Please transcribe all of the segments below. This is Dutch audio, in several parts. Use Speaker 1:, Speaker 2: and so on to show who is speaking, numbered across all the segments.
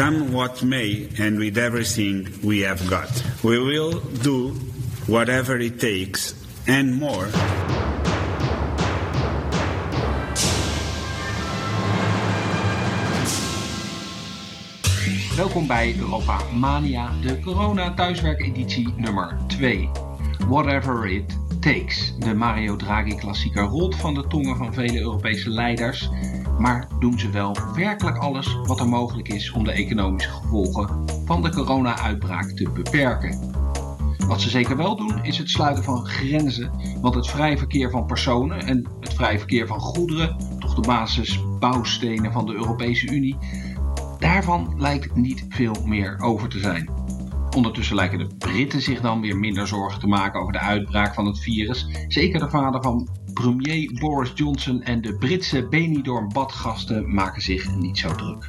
Speaker 1: Come what may, and with everything we have got. We will do whatever it takes and more.
Speaker 2: Welkom bij Europa Mania, de corona thuiswerkeditie nummer 2. Whatever it takes. De Mario Draghi klassieker rolt van de tongen van vele Europese leiders. Maar doen ze wel werkelijk alles wat er mogelijk is om de economische gevolgen van de corona-uitbraak te beperken? Wat ze zeker wel doen is het sluiten van grenzen, want het vrij verkeer van personen en het vrij verkeer van goederen, toch de basisbouwstenen van de Europese Unie, daarvan lijkt niet veel meer over te zijn. Ondertussen lijken de Britten zich dan weer minder zorgen te maken over de uitbraak van het virus. Zeker de vader van premier Boris Johnson en de Britse Benidorm badgasten maken zich niet zo druk.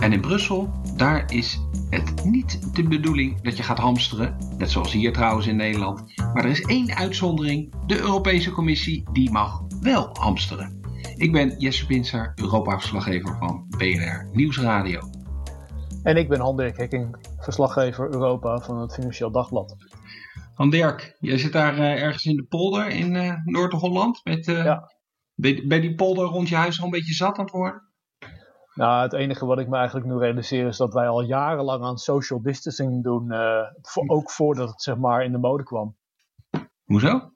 Speaker 2: En in Brussel, daar is het niet de bedoeling dat je gaat hamsteren, net zoals hier trouwens in Nederland. Maar er is één uitzondering, de Europese Commissie, die mag wel hamsteren. Ik ben Jesse Pinser, Europa-verslaggever van BNR Nieuwsradio.
Speaker 3: En ik ben Han-Dirk Hekking, verslaggever Europa van het Financieel Dagblad.
Speaker 2: Han-Dirk, jij zit daar uh, ergens in de polder in uh, Noord-Holland. Met, uh, ja. Ben die polder rond je huis al een beetje zat aan het worden?
Speaker 3: Nou, het enige wat ik me eigenlijk nu realiseer is dat wij al jarenlang aan social distancing doen. Voor, ook voordat het zeg maar in de mode kwam.
Speaker 2: Hoezo?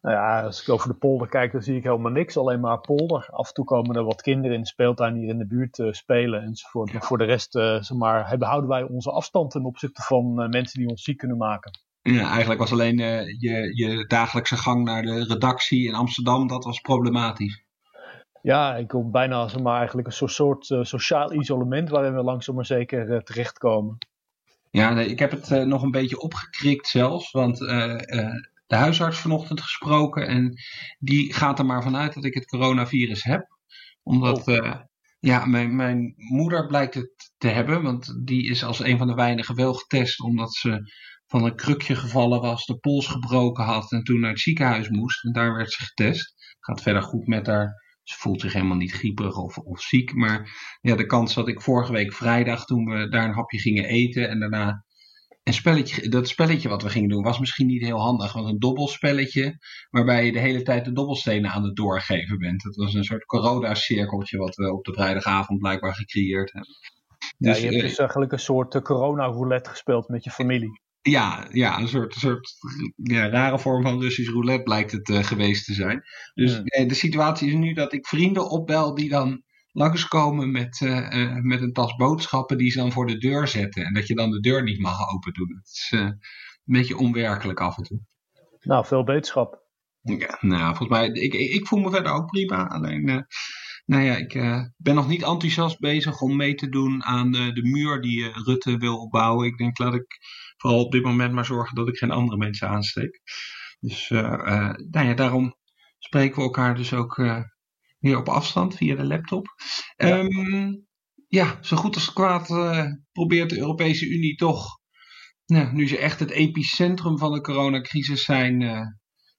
Speaker 3: Nou ja, als ik over de polder kijk, dan zie ik helemaal niks. Alleen maar polder. Af en toe komen er wat kinderen in de speeltuin hier in de buurt uh, spelen enzovoort. Maar voor de rest, uh, zeg maar, houden wij onze afstand ten opzichte van uh, mensen die ons ziek kunnen maken.
Speaker 2: Ja, eigenlijk was alleen je, je dagelijkse gang naar de redactie in Amsterdam, dat was problematisch.
Speaker 3: Ja, ik kom bijna zeg maar, eigenlijk een soort, soort sociaal isolement waarin we langzaam maar zeker terechtkomen.
Speaker 2: Ja, nee, ik heb het nog een beetje opgekrikt zelfs, want de huisarts vanochtend gesproken en die gaat er maar vanuit dat ik het coronavirus heb. Omdat oh. ja, mijn, mijn moeder blijkt het te hebben, want die is als een van de weinigen wel getest omdat ze van een krukje gevallen was, de pols gebroken had en toen naar het ziekenhuis moest. En daar werd ze getest. Gaat verder goed met haar. Ze voelt zich helemaal niet grieperig of, of ziek. Maar ja, de kans dat ik vorige week vrijdag, toen we daar een hapje gingen eten en daarna een spelletje, dat spelletje wat we gingen doen was misschien niet heel handig. Want een dobbelspelletje waarbij je de hele tijd de dobbelstenen aan het doorgeven bent. Dat was een soort corona-cirkeltje wat we op de vrijdagavond blijkbaar gecreëerd hebben.
Speaker 3: Dus, ja, je hebt dus eigenlijk een soort uh, corona-roulette gespeeld met je familie.
Speaker 2: Ja, ja een soort, soort ja, rare vorm van Russisch roulette blijkt het uh, geweest te zijn. Dus hmm. de situatie is nu dat ik vrienden opbel die dan langskomen met, uh, uh, met een tas boodschappen die ze dan voor de deur zetten. En dat je dan de deur niet mag open doen. Het is uh, een beetje onwerkelijk af en toe.
Speaker 3: Nou, veel beterschap.
Speaker 2: Ja, nou, volgens mij, ik, ik, voel me verder ook prima. Alleen, nou ja, ik ben nog niet enthousiast bezig om mee te doen aan de, de muur die Rutte wil opbouwen. Ik denk, laat ik vooral op dit moment maar zorgen dat ik geen andere mensen aansteek. Dus, nou ja, daarom spreken we elkaar dus ook weer op afstand via de laptop. Ja, um, ja zo goed als kwaad uh, probeert de Europese Unie toch, nou, nu ze echt het epicentrum van de coronacrisis zijn, uh,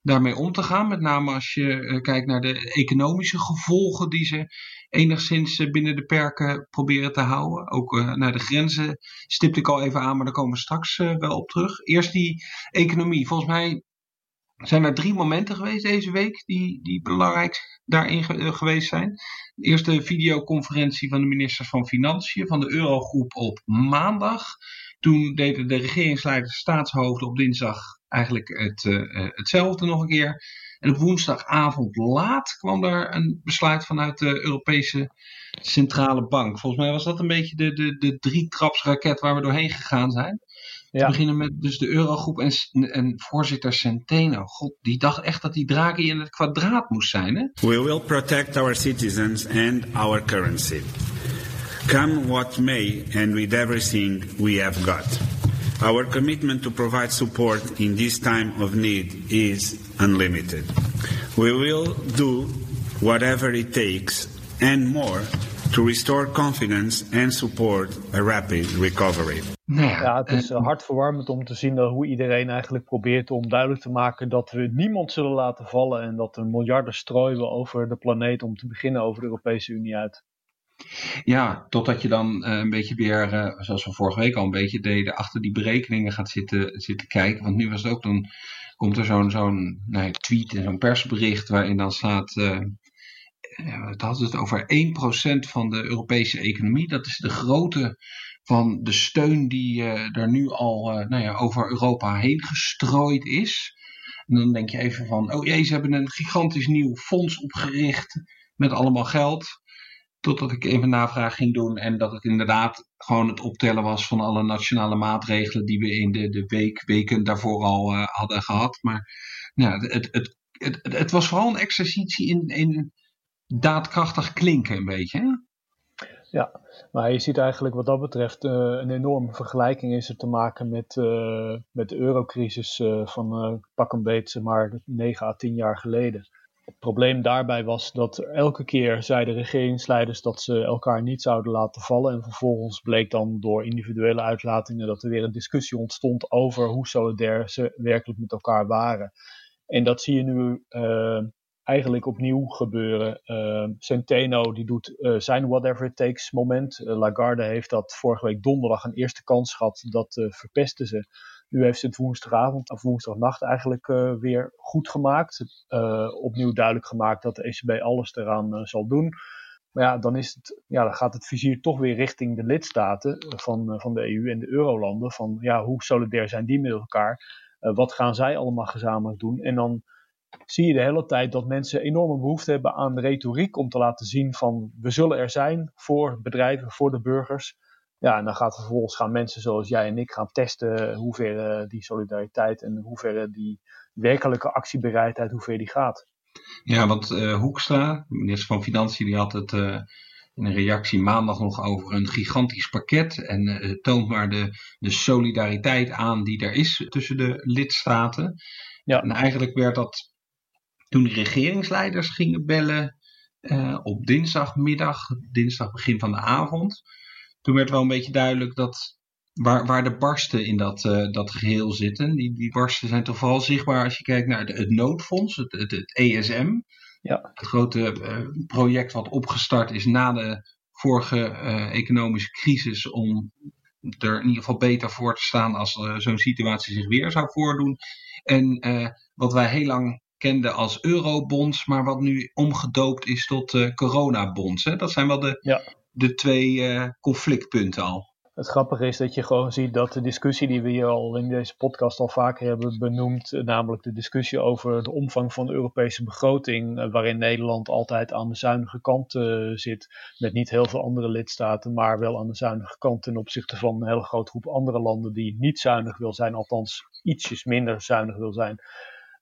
Speaker 2: daarmee om te gaan. Met name als je uh, kijkt naar de economische gevolgen die ze enigszins binnen de perken proberen te houden. Ook naar de grenzen stipte ik al even aan, maar daar komen we straks wel op terug. Eerst die economie. Volgens mij zijn er drie momenten geweest deze week die, die belangrijk daarin ge geweest zijn. De eerste videoconferentie van de ministers van Financiën van de Eurogroep op maandag. Toen deden de regeringsleiders staatshoofden op dinsdag eigenlijk het, uh, hetzelfde nog een keer. En op woensdagavond laat kwam er een besluit vanuit de Europese Centrale Bank. Volgens mij was dat een beetje de, de, de drietrapsraket waar we doorheen gegaan zijn. Ja. Te beginnen met dus de Eurogroep en, en voorzitter Centeno. God, die dacht echt dat die Draghi in het kwadraat moest zijn, hè?
Speaker 1: We will protect our citizens and our currency. Come what may and with everything we have got. Our commitment to provide support in this time of need is unlimited. We will do whatever it takes and more to restore confidence and support a rapid recovery.
Speaker 3: Nou ja, ja, het is uh, hartverwarmend om te zien dat hoe iedereen eigenlijk probeert om duidelijk te maken dat we niemand zullen laten vallen en dat er miljarden strooien over de planeet om te beginnen over de Europese Unie uit.
Speaker 2: Ja, totdat je dan uh, een beetje weer, uh, zoals we vorige week al een beetje deden, achter die berekeningen gaat zitten, zitten kijken. Want nu was het ook dan, komt er zo'n zo'n nou, tweet en zo'n persbericht waarin dan staat, uh, het had het over 1% van de Europese economie. Dat is de grootte van de steun die er nu al nou ja, over Europa heen gestrooid is. En dan denk je even van, oh jee, ze hebben een gigantisch nieuw fonds opgericht met allemaal geld. Totdat ik even navraag ging doen en dat het inderdaad gewoon het optellen was van alle nationale maatregelen die we in de, de week, weken daarvoor al uh, hadden gehad. Maar nou, het, het, het, het, was vooral een exercitie in, in daadkrachtig klinken een beetje.
Speaker 3: Ja, maar je ziet eigenlijk wat dat betreft uh, een enorme vergelijking is er te maken met, uh, met de eurocrisis uh, van pak een beet, zeg maar 9 à 10 jaar geleden. Het probleem daarbij was dat elke keer zeiden regeringsleiders dat ze elkaar niet zouden laten vallen. En vervolgens bleek dan door individuele uitlatingen dat er weer een discussie ontstond over hoe solidair ze werkelijk met elkaar waren. En dat zie je nu eigenlijk opnieuw gebeuren. Uh, Centeno die doet uh, zijn whatever it takes moment. Lagarde heeft dat vorige week donderdag een eerste kans gehad. Dat verpesten ze. Nu heeft ze het woensdagavond of woensdagnacht eigenlijk weer goed gemaakt. Opnieuw duidelijk gemaakt dat de ECB alles eraan zal doen. Maar ja, dan, is het, ja, dan gaat het vizier toch weer richting de lidstaten van, van de EU en de eurolanden. Van ja, hoe solidair zijn die met elkaar? wat gaan zij allemaal gezamenlijk doen? En dan zie je de hele tijd dat mensen enorme behoefte hebben aan retoriek om te laten zien van we zullen er zijn voor bedrijven, voor de burgers. Ja, en dan gaat vervolgens gaan mensen zoals jij en ik gaan testen hoe ver die solidariteit en hoe ver die werkelijke actiebereidheid, hoe ver die gaat.
Speaker 2: Ja, want uh, Hoekstra, minister van Financiën, die had het uh, in een reactie maandag nog over een gigantisch pakket. En uh, toont maar de, de solidariteit aan die er is tussen de lidstaten. Ja. En eigenlijk werd dat toen de regeringsleiders gingen bellen op dinsdagmiddag, dinsdag begin van de avond toen werd wel een beetje duidelijk dat waar, waar de barsten in dat, uh, dat geheel zitten. Die, die barsten zijn toch vooral zichtbaar als je kijkt naar het, het noodfonds, het, het, het, ESM. Ja. Het grote uh, project wat opgestart is na de vorige economische crisis om er in ieder geval beter voor te staan als zo'n situatie zich weer zou voordoen. En wat wij heel lang kenden als eurobonds, maar wat nu omgedoopt is tot coronabonds. Hè? Dat zijn wel de, ja de twee uh, conflictpunten al.
Speaker 3: Het grappige is dat je gewoon ziet dat de discussie die we hier al in deze podcast al vaker hebben benoemd, eh, namelijk de discussie over de omvang van de Europese begroting, eh, waarin Nederland altijd aan de zuinige kant uh, zit, met niet heel veel andere lidstaten, maar wel aan de zuinige kant ten opzichte van een hele grote groep andere landen die niet zuinig wil zijn, althans ietsjes minder zuinig wil zijn.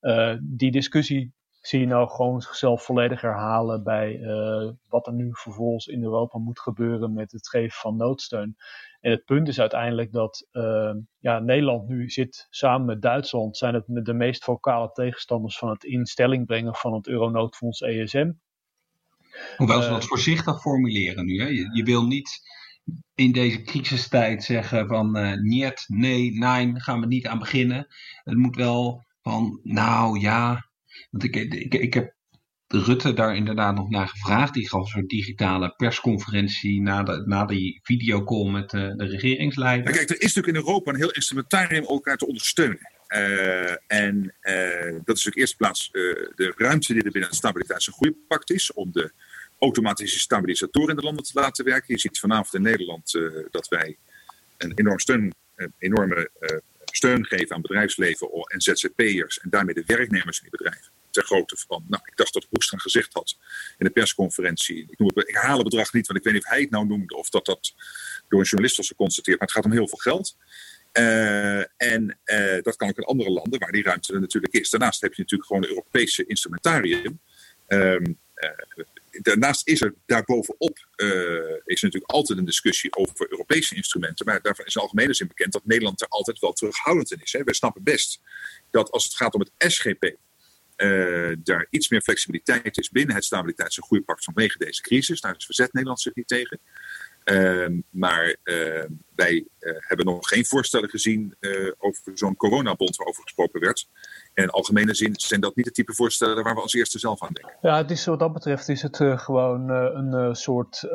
Speaker 3: Uh, die discussie zie je nou gewoon zichzelf volledig herhalen bij uh, wat er nu vervolgens in Europa moet gebeuren met het geven van noodsteun. En het punt is uiteindelijk dat uh, ja, Nederland nu zit samen met Duitsland, zijn het de meest vocale tegenstanders van het instelling brengen van het Euronoodfonds ESM.
Speaker 2: Hoewel ze dat uh, voorzichtig formuleren nu. Hè? Je, je, wil niet in deze crisistijd zeggen van niet, nee, nee, gaan we niet aan beginnen. Het moet wel van, nou ja, want ik, ik, ik heb Rutte daar inderdaad nog naar gevraagd. Die gaf een soort digitale persconferentie na, na die videocall met de, de regeringsleider.
Speaker 4: kijk, er is natuurlijk in Europa een heel instrumentarium om elkaar te ondersteunen. Uh, en uh, dat is ook eerst plaats de ruimte die er binnen het Stabiliteits- en Groeipact is. Om de automatische stabilisatoren in de landen te laten werken. Je ziet vanavond in Nederland dat wij een enorm steun, enorme steun geven aan bedrijfsleven en ZZP'ers. En daarmee de werknemers in die bedrijven ter grootte van, nou, ik dacht dat Hoekstra gezegd had in de persconferentie. Ik, noem het, ik haal het bedrag niet, want ik weet niet of hij het nou noemde of dat dat door een journalist was geconstateerd. Maar het gaat om heel veel geld. Uh, en uh, dat kan ook in andere landen waar die ruimte er natuurlijk is. Daarnaast heb je natuurlijk gewoon een Europese instrumentarium. Um, uh, daarnaast is er daarbovenop uh, is natuurlijk altijd een discussie over Europese instrumenten. Maar daarvan is in algemene zin bekend dat Nederland er altijd wel terughoudend in is. Hè. Snappen best dat als het gaat om het SGP, uh, daar iets meer flexibiliteit is binnen het stabiliteits- en groeipact vanwege deze crisis. Daar is verzet Nederland zich niet tegen. Uh, maar uh, wij hebben nog geen voorstellen gezien over zo'n coronabond waarover gesproken werd. En in algemene zin zijn dat niet de type voorstellen waar we als eerste zelf aan denken.
Speaker 3: Ja, het is wat dat betreft is het gewoon een soort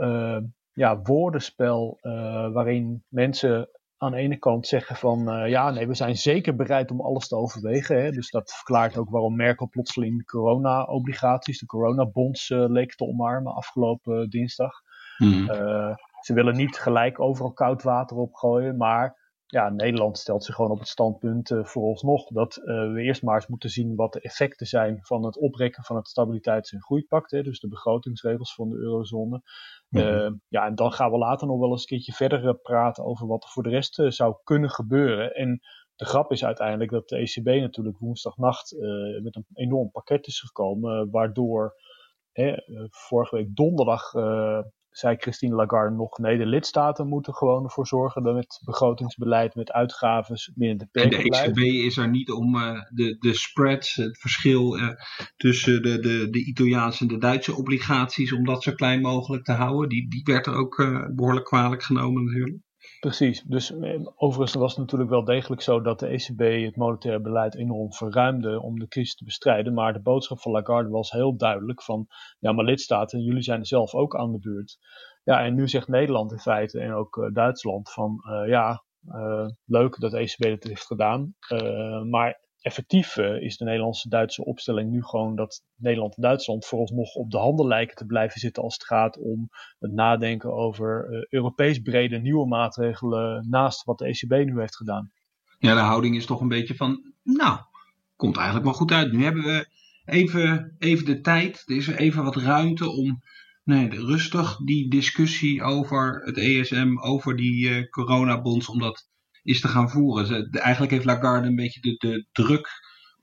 Speaker 3: ja, woordenspel waarin mensen aan de ene kant zeggen van ja, nee, we zijn zeker bereid om alles te overwegen. Hè? Dus dat verklaart ook waarom Merkel plotseling corona-obligaties, de coronabonds uh, leek te omarmen afgelopen dinsdag. Hmm. Ze willen niet gelijk overal koud water opgooien, maar ja, Nederland stelt zich gewoon op het standpunt uh, vooralsnog dat uh, we eerst maar eens moeten zien wat de effecten zijn van het oprekken van het stabiliteits- en groeipact, hè, dus de begrotingsregels van de eurozone. Mm ja, en dan gaan we later nog wel eens een keertje verder praten over wat er voor de rest zou kunnen gebeuren. En de grap is uiteindelijk dat de ECB natuurlijk woensdagnacht met een enorm pakket is gekomen, waardoor vorige week donderdag zei Christine Lagarde nog, nee, de lidstaten moeten gewoon ervoor zorgen dat met begrotingsbeleid, met uitgaven binnen de
Speaker 2: En de ECB is er niet om uh, de, de spreads, het verschil uh, tussen de, de, de Italiaanse en de Duitse obligaties, om dat zo klein mogelijk te houden. Die, die werd er ook uh, behoorlijk kwalijk genomen natuurlijk.
Speaker 3: Precies, dus eh, overigens was het natuurlijk wel degelijk zo dat de ECB het monetaire beleid enorm verruimde om de crisis te bestrijden. Maar de boodschap van Lagarde was heel duidelijk van, ja maar lidstaten, jullie zijn zelf ook aan de beurt. Ja, en nu zegt Nederland in feite en ook uh, Duitsland van, uh, ja, leuk dat de ECB het heeft gedaan, maar effectief uh, is de Nederlandse-Duitse opstelling nu gewoon dat Nederland en Duitsland vooralsnog op de handen lijken te blijven zitten als het gaat om het nadenken over uh, Europees brede nieuwe maatregelen naast wat de ECB nu heeft gedaan.
Speaker 2: Ja, de houding is toch een beetje van, nou, komt eigenlijk wel goed uit. Nu hebben we even, even de tijd, er is even wat ruimte om rustig die discussie over het ESM, over die uh, coronabonds, om dat is te gaan voeren. Eigenlijk heeft Lagarde een beetje de, de druk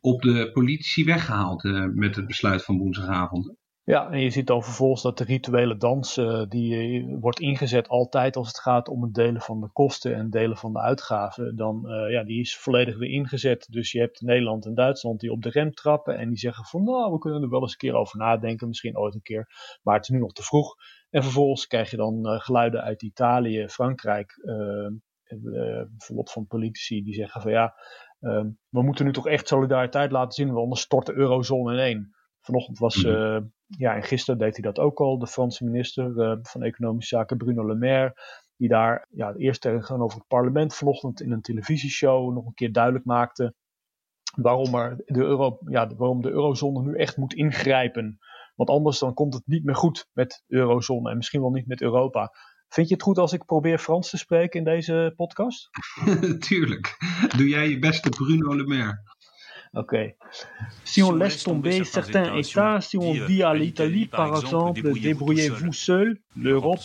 Speaker 2: op de politici weggehaald uh, met het besluit van woensdagavond.
Speaker 3: Ja, en je ziet dan vervolgens dat de rituele dans, uh, die uh, wordt ingezet altijd als het gaat om het delen van de kosten en delen van de uitgaven. Dan, ja, die is volledig weer ingezet. Dus je hebt Nederland en Duitsland die op de rem trappen en die zeggen van nou, we kunnen er wel eens een keer over nadenken, misschien ooit een keer, maar het is nu nog te vroeg. En vervolgens krijg je dan geluiden uit Italië, Frankrijk, bijvoorbeeld van politici die zeggen van ja, uh, we moeten nu toch echt solidariteit laten zien, want anders stort de eurozone in één. Vanochtend was, uh, ja, en gisteren deed hij dat ook al, de Franse minister van Economische Zaken, Bruno Le Maire, die daar ja, eerst tegenover het parlement vanochtend in een televisieshow nog een keer duidelijk maakte waarom, er de, euro, ja, waarom de eurozone nu echt moet ingrijpen. Want anders dan komt het niet meer goed met de eurozone en misschien wel niet met Europa. Vind je het goed als ik probeer Frans te spreken in deze podcast?
Speaker 2: Tuurlijk. Doe jij je beste Bruno Le Maire.
Speaker 3: Oké. Okay. Si on laisse tomber certains États, si on dit à l'Italie, par exemple, débrouillez-vous seul, l'Europe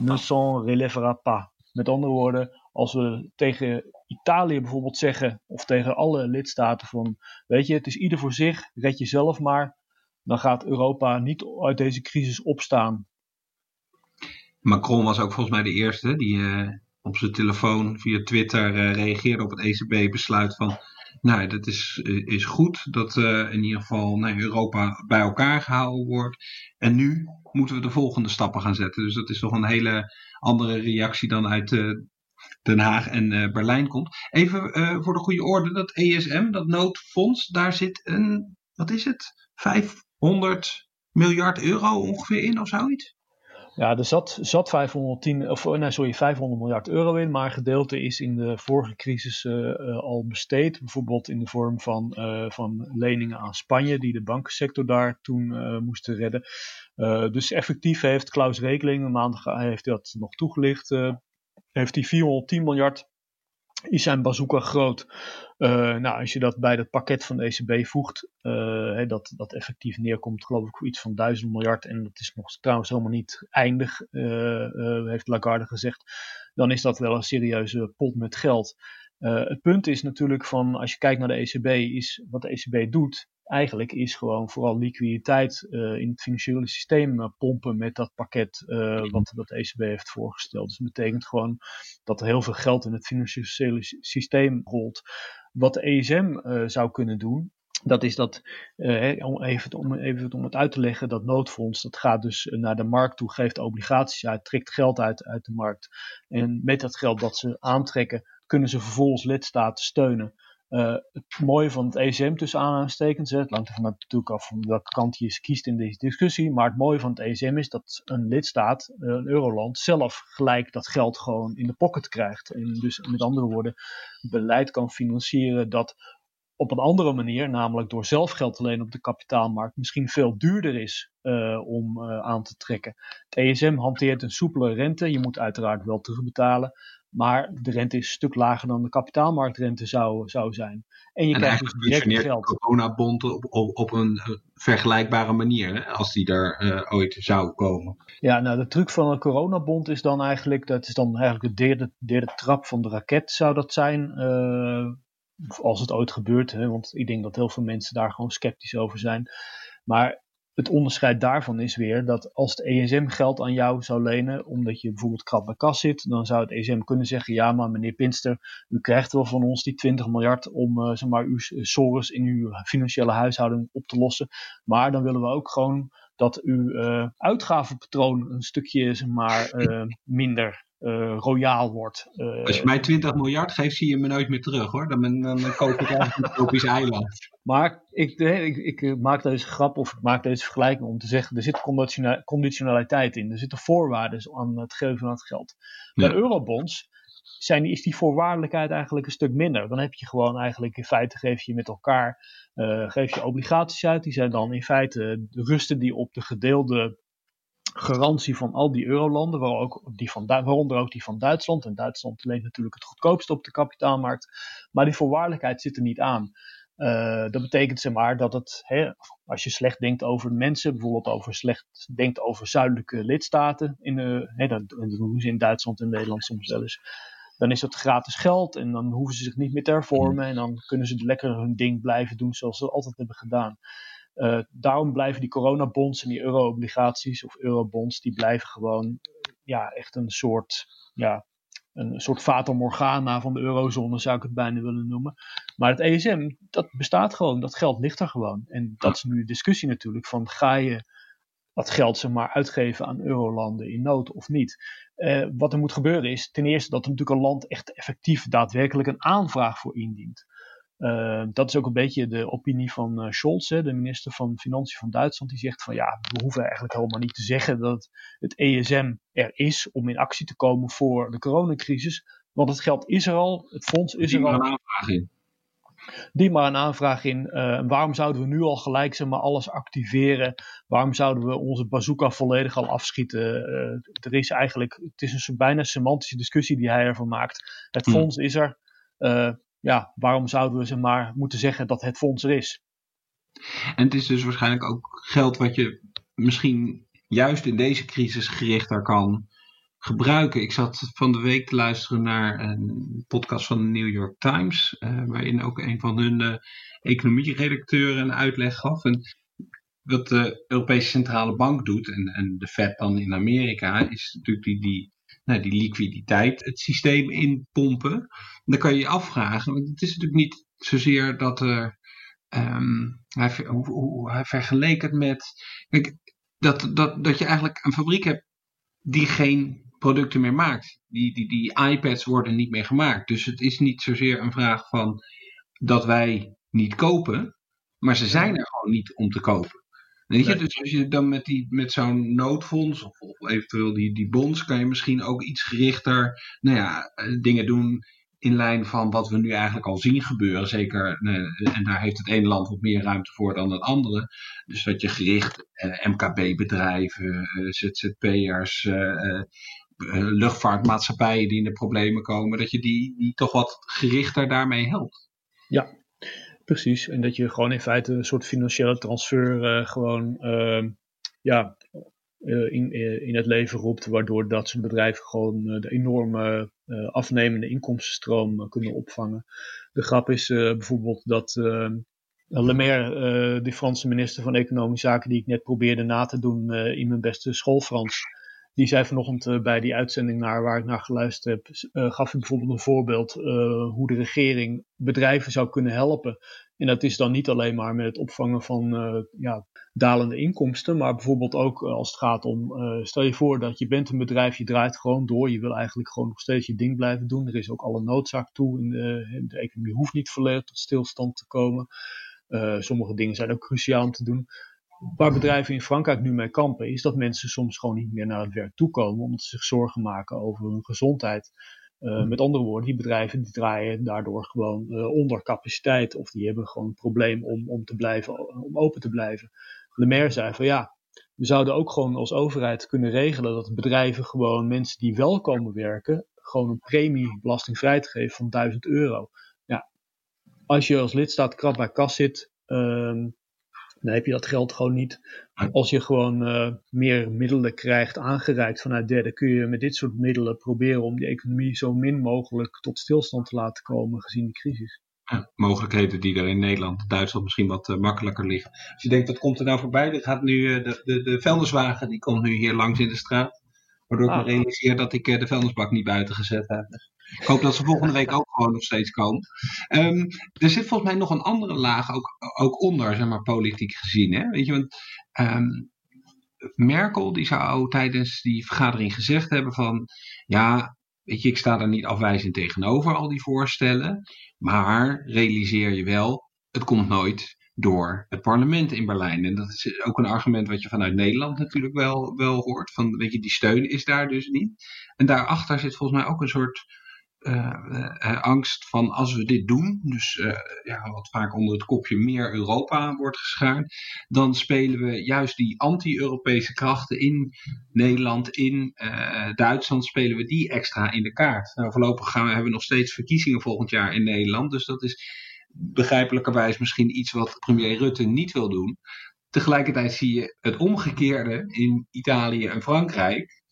Speaker 3: ne s'en relèvera pas. Met andere woorden, als we tegen Italië bijvoorbeeld zeggen, of tegen alle lidstaten van, weet je, het is ieder voor zich, red jezelf maar, dan gaat Europa niet uit deze crisis opstaan.
Speaker 2: Macron was ook volgens mij de eerste die uh, op zijn telefoon via Twitter uh, reageerde op het ECB-besluit van. Nou, dat is, uh, is goed dat in ieder geval nou, Europa bij elkaar gehouden wordt. En nu moeten we de volgende stappen gaan zetten. Dus dat is toch een hele andere reactie dan uit Den Haag en Berlijn komt. Even voor de goede orde, dat ESM, dat noodfonds, daar zit een, wat is het, 500 miljard euro ongeveer in of zoiets?
Speaker 3: Ja, er zat, zat 510, of, nee, sorry, 500 miljard euro in, maar een gedeelte is in de vorige crisis uh, al besteed. Bijvoorbeeld in de vorm van, uh, van leningen aan Spanje, die de bankensector daar toen moesten redden. dus effectief heeft Klaus Rekeling, een maand heeft dat nog toegelicht, heeft hij 410 miljard is zijn bazooka groot. Uh, nou, als je dat bij het pakket van de ECB voegt, uh, dat, dat effectief neerkomt, geloof ik, iets van 1000 miljard. En dat is nog trouwens helemaal niet eindig, uh, heeft Lagarde gezegd. Dan is dat wel een serieuze pot met geld. het punt is natuurlijk van, als je kijkt naar de ECB, is wat de ECB doet, eigenlijk is gewoon vooral liquiditeit uh, in het financiële systeem uh, pompen met dat pakket uh, wat dat ECB heeft voorgesteld. Dus dat betekent gewoon dat er heel veel geld in het financiële systeem rolt. Wat de ESM zou kunnen doen, dat is dat, om, even, om, even om het uit te leggen, dat noodfonds, dat gaat dus naar de markt toe, geeft obligaties uit, trekt geld uit, uit de markt. En met dat geld dat ze aantrekken, kunnen ze vervolgens lidstaten steunen. Uh, het mooie van het ESM tussen aanhalingstekens, het hangt er natuurlijk af van welke kant je kiest in deze discussie, maar het mooie van het ESM is dat een lidstaat, een euroland, zelf gelijk dat geld gewoon in de pocket krijgt. En dus met andere woorden, beleid kan financieren dat op een andere manier, namelijk door zelf geld te lenen op de kapitaalmarkt, misschien veel duurder is uh, om aan te trekken. Het ESM hanteert een soepele rente. Je moet uiteraard wel terugbetalen. Maar de rente is een stuk lager dan de kapitaalmarktrente zou, zou zijn.
Speaker 2: En je en krijgt dus direct geld. de coronabond op, op, op een uh, vergelijkbare manier, hè, als die er ooit zou komen.
Speaker 3: Ja, nou de truc van een coronabond is dan eigenlijk, dat is dan eigenlijk de derde, derde trap van de raket zou dat zijn als het ooit gebeurt, hè, want ik denk dat heel veel mensen daar gewoon sceptisch over zijn. Maar het onderscheid daarvan is weer dat als het ESM geld aan jou zou lenen, omdat je bijvoorbeeld krap bij kas zit, dan zou het ESM kunnen zeggen: Ja, maar meneer Pinster, u krijgt wel van ons die 20 miljard om uh, zeg maar, uw sores in uw financiële huishouding op te lossen. Maar dan willen we ook gewoon dat uw uh, uitgavenpatroon een stukje zeg maar, minder royaal wordt.
Speaker 2: Uh, Als je mij 20 miljard geeft, zie je me nooit meer terug hoor. Dan, dan, koop ik eigenlijk een tropisch eiland.
Speaker 3: Maar ik, ik, ik, maak deze grap of ik maak deze vergelijking om te zeggen: er zit conditionaliteit in. Er zitten voorwaarden aan het geven van het geld. Bij eurobonds zijn, is die voorwaardelijkheid eigenlijk een stuk minder. Dan heb je gewoon eigenlijk in feite geef je met elkaar uh, geef je obligaties uit. Die zijn dan in feite rusten die op de gedeelde garantie van al die eurolanden, waar ook die van, waaronder ook die van Duitsland. En Duitsland leent natuurlijk het goedkoopste op de kapitaalmarkt. Maar die voorwaardelijkheid zit er niet aan. Uh, dat betekent zeg maar dat het, hè, als je slecht denkt over mensen, bijvoorbeeld over slecht denkt over zuidelijke lidstaten, in de, hè, dat doen ze in Duitsland en Nederland soms wel eens, dan is dat gratis geld en dan hoeven ze zich niet meer te hervormen en dan kunnen ze lekker hun ding blijven doen zoals ze altijd hebben gedaan. Uh, daarom blijven die coronabonds en die euro-obligaties of eurobonds, die blijven gewoon ja, echt een soort, ja, een soort fata morgana van de eurozone, zou ik het bijna willen noemen. Maar het ESM, dat bestaat gewoon, dat geld ligt er gewoon. En dat is nu de discussie natuurlijk, van ga je dat geld zeg maar uitgeven aan eurolanden in nood of niet. Uh, wat er moet gebeuren is ten eerste dat er natuurlijk een land echt effectief daadwerkelijk een aanvraag voor indient. Uh, dat is ook een beetje de opinie van uh, Scholz, hè, de minister van Financiën van Duitsland. Die zegt van ja, we hoeven eigenlijk helemaal niet te zeggen dat het ESM er is om in actie te komen voor de coronacrisis. Want het geld is er al, het fonds is er al.
Speaker 2: Die maar een aanvraag in.
Speaker 3: Die maar een aanvraag in. Uh, waarom zouden we nu al gelijk zeg maar, alles activeren? Waarom zouden we onze bazooka volledig al afschieten? er is eigenlijk, het is een bijna semantische discussie die hij ervan maakt. Het hmm. fonds is er ja, waarom zouden we ze maar moeten zeggen dat het fonds er is?
Speaker 2: En het is dus waarschijnlijk ook geld wat je misschien juist in deze crisis gerichter kan gebruiken. Ik zat van de week te luisteren naar een podcast van de New York Times, uh, waarin ook een van hun uh, economieredacteuren een uitleg gaf. En wat de Europese Centrale Bank doet, en, en de Fed dan in Amerika, is natuurlijk die, die nou, die liquiditeit het systeem inpompen. Dan kan je je afvragen, want het is natuurlijk niet zozeer dat er. Um, hij, hoe, hij het met. Dat, dat, dat je eigenlijk een fabriek hebt die geen producten meer maakt. Die, die, die iPads worden niet meer gemaakt. Dus het is niet zozeer een vraag van dat wij niet kopen, maar ze zijn er gewoon niet om te kopen. Weet je, dus als je dan met, die, met zo'n noodfonds of, of, eventueel die, die bonds, kan je misschien ook iets gerichter nou ja, eh, dingen doen in lijn van wat we nu eigenlijk al zien gebeuren. Zeker, eh, en daar heeft het ene land wat meer ruimte voor dan het andere. Dus dat je gericht eh, MKB-bedrijven, eh, ZZP'ers, eh, eh, luchtvaartmaatschappijen die in de problemen komen, dat je die, die toch wat gerichter daarmee helpt.
Speaker 3: Ja, Precies, en dat je gewoon in feite een soort financiële transfer uh, gewoon uh, ja, uh, in, in het leven roept, waardoor dat soort bedrijven gewoon de enorme afnemende inkomstenstroom kunnen opvangen. De grap is bijvoorbeeld dat Le Maire, de Franse minister van Economische Zaken, die ik net probeerde na te doen in mijn beste schoolfrans, die zei vanochtend uh, bij die uitzending naar waar ik naar geluisterd heb, uh, gaf hij bijvoorbeeld een voorbeeld uh, hoe de regering bedrijven zou kunnen helpen. En dat is dan niet alleen maar met het opvangen van ja, dalende inkomsten, maar bijvoorbeeld ook als het gaat om, stel je voor dat je bent een bedrijf, je draait gewoon door, je wil eigenlijk gewoon nog steeds je ding blijven doen. Er is ook alle noodzaak toe, de, de economie hoeft niet volledig tot stilstand te komen. sommige dingen zijn ook cruciaal om te doen. Waar bedrijven in Frankrijk nu mee kampen, is dat mensen soms gewoon niet meer naar het werk toekomen, omdat ze zich zorgen maken over hun gezondheid. Uh, met andere woorden, die bedrijven die draaien daardoor gewoon uh, onder capaciteit of die hebben gewoon een probleem om, om, te blijven, om open te blijven. Le Maire zei van ja, we zouden ook gewoon als overheid kunnen regelen dat bedrijven gewoon mensen die wel komen werken, gewoon een premie belastingvrij te geven van 1000 euro. Ja, als je als lidstaat krap bij kas zit, uh, dan heb je dat geld gewoon niet. Als je gewoon uh, meer middelen krijgt aangereikt vanuit derde, kun je met dit soort middelen proberen om die economie zo min mogelijk tot stilstand te laten komen gezien de crisis.
Speaker 2: Ja, mogelijkheden die er in Nederland, Duitsland misschien wat uh, makkelijker liggen. Als je denkt, wat komt er nou voorbij? Er gaat nu, uh, de, de, de vuilniswagen die komt nu hier langs in de straat. Waardoor ik me ah. realiseer dat ik de vuilnisbak niet buiten gezet heb. Ik hoop dat ze volgende week ook gewoon nog steeds komen. Um, er zit volgens mij nog een andere laag ook, ook onder, zeg maar, politiek gezien. Hè? Weet je, want um, Merkel die zou tijdens die vergadering gezegd hebben van... Ja, weet je, ik sta er niet afwijzend tegenover, al die voorstellen. Maar realiseer je wel, het komt nooit door het parlement in Berlijn. En dat is ook een argument wat je vanuit Nederland natuurlijk wel, wel hoort. Van, weet je, die steun is daar dus niet. En daarachter zit volgens mij ook een soort uh, angst van als we dit doen, dus uh, ja, wat vaak onder het kopje meer Europa wordt geschaard, dan spelen we juist die anti-Europese krachten in Nederland, in Duitsland, spelen we die extra in de kaart. Nou, voorlopig gaan we, hebben we nog steeds verkiezingen volgend jaar in Nederland, dus dat is begrijpelijkerwijs misschien iets wat premier Rutte niet wil doen. Tegelijkertijd zie je het omgekeerde in Italië en Frankrijk,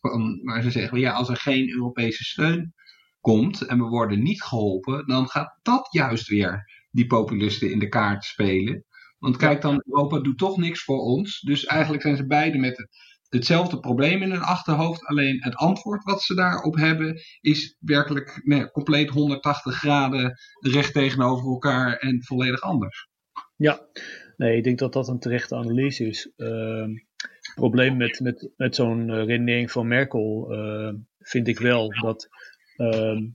Speaker 2: waar ze zeggen, ja, als er geen Europese steun komt en we worden niet geholpen, dan gaat dat juist weer die populisten in de kaart spelen. Want kijk dan, Europa doet toch niks voor ons. Dus eigenlijk zijn ze beide met hetzelfde probleem in hun achterhoofd. Alleen het antwoord wat ze daarop hebben is werkelijk nee, compleet 180 graden recht tegenover elkaar en volledig anders.
Speaker 3: Ja, nee, ik denk dat dat een terechte analyse is. Uh, het probleem met, met, met zo'n uh, redenering van Merkel uh, vind ik wel dat Ehm,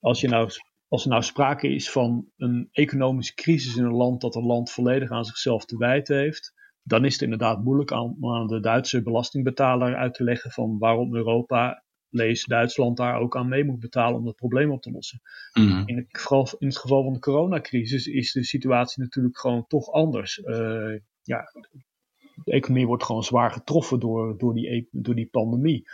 Speaker 3: als, je nou, als er nou sprake is van een economische crisis in een land dat een land volledig aan zichzelf te wijten heeft, dan is het inderdaad moeilijk aan, aan de Duitse belastingbetaler uit te leggen van waarom Europa, lees Duitsland, daar ook aan mee moet betalen om dat probleem op te lossen. Mhm. in, het geval, in het geval van de coronacrisis is de situatie natuurlijk gewoon toch anders. Uh, ja, de economie wordt gewoon zwaar getroffen door, door, die, e-, door die pandemie.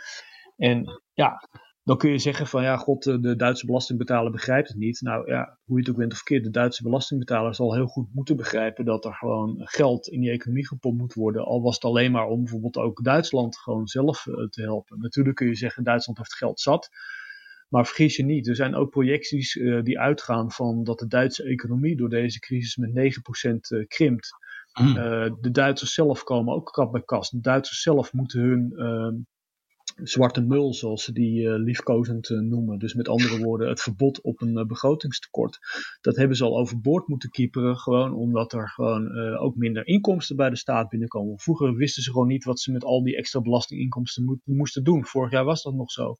Speaker 3: En ja, dan kun je zeggen van ja, god, de Duitse belastingbetaler begrijpt het niet. Nou ja, hoe je het ook bent of verkeerd, de Duitse belastingbetaler zal heel goed moeten begrijpen dat er gewoon geld in die economie gepompt moet worden. Al was het alleen maar om bijvoorbeeld ook Duitsland gewoon zelf eh, te helpen. Natuurlijk kun je zeggen, Duitsland heeft geld zat. Maar vergis je niet, er zijn ook projecties uh, die uitgaan van dat de Duitse economie door deze crisis met 9% uh, eh, krimpt. Mm. de Duitsers zelf komen ook krap bij kast. De Duitsers zelf moeten hun ehm, zwarte mul, zoals ze die uh, liefkozend uh, noemen. Dus met andere woorden, het verbod op een uh, begrotingstekort. Dat hebben ze al overboord moeten kieperen, gewoon omdat er gewoon ook minder inkomsten bij de staat binnenkomen. Vroeger wisten ze gewoon niet wat ze met al die extra belastinginkomsten mo moesten doen. Vorig jaar was dat nog zo.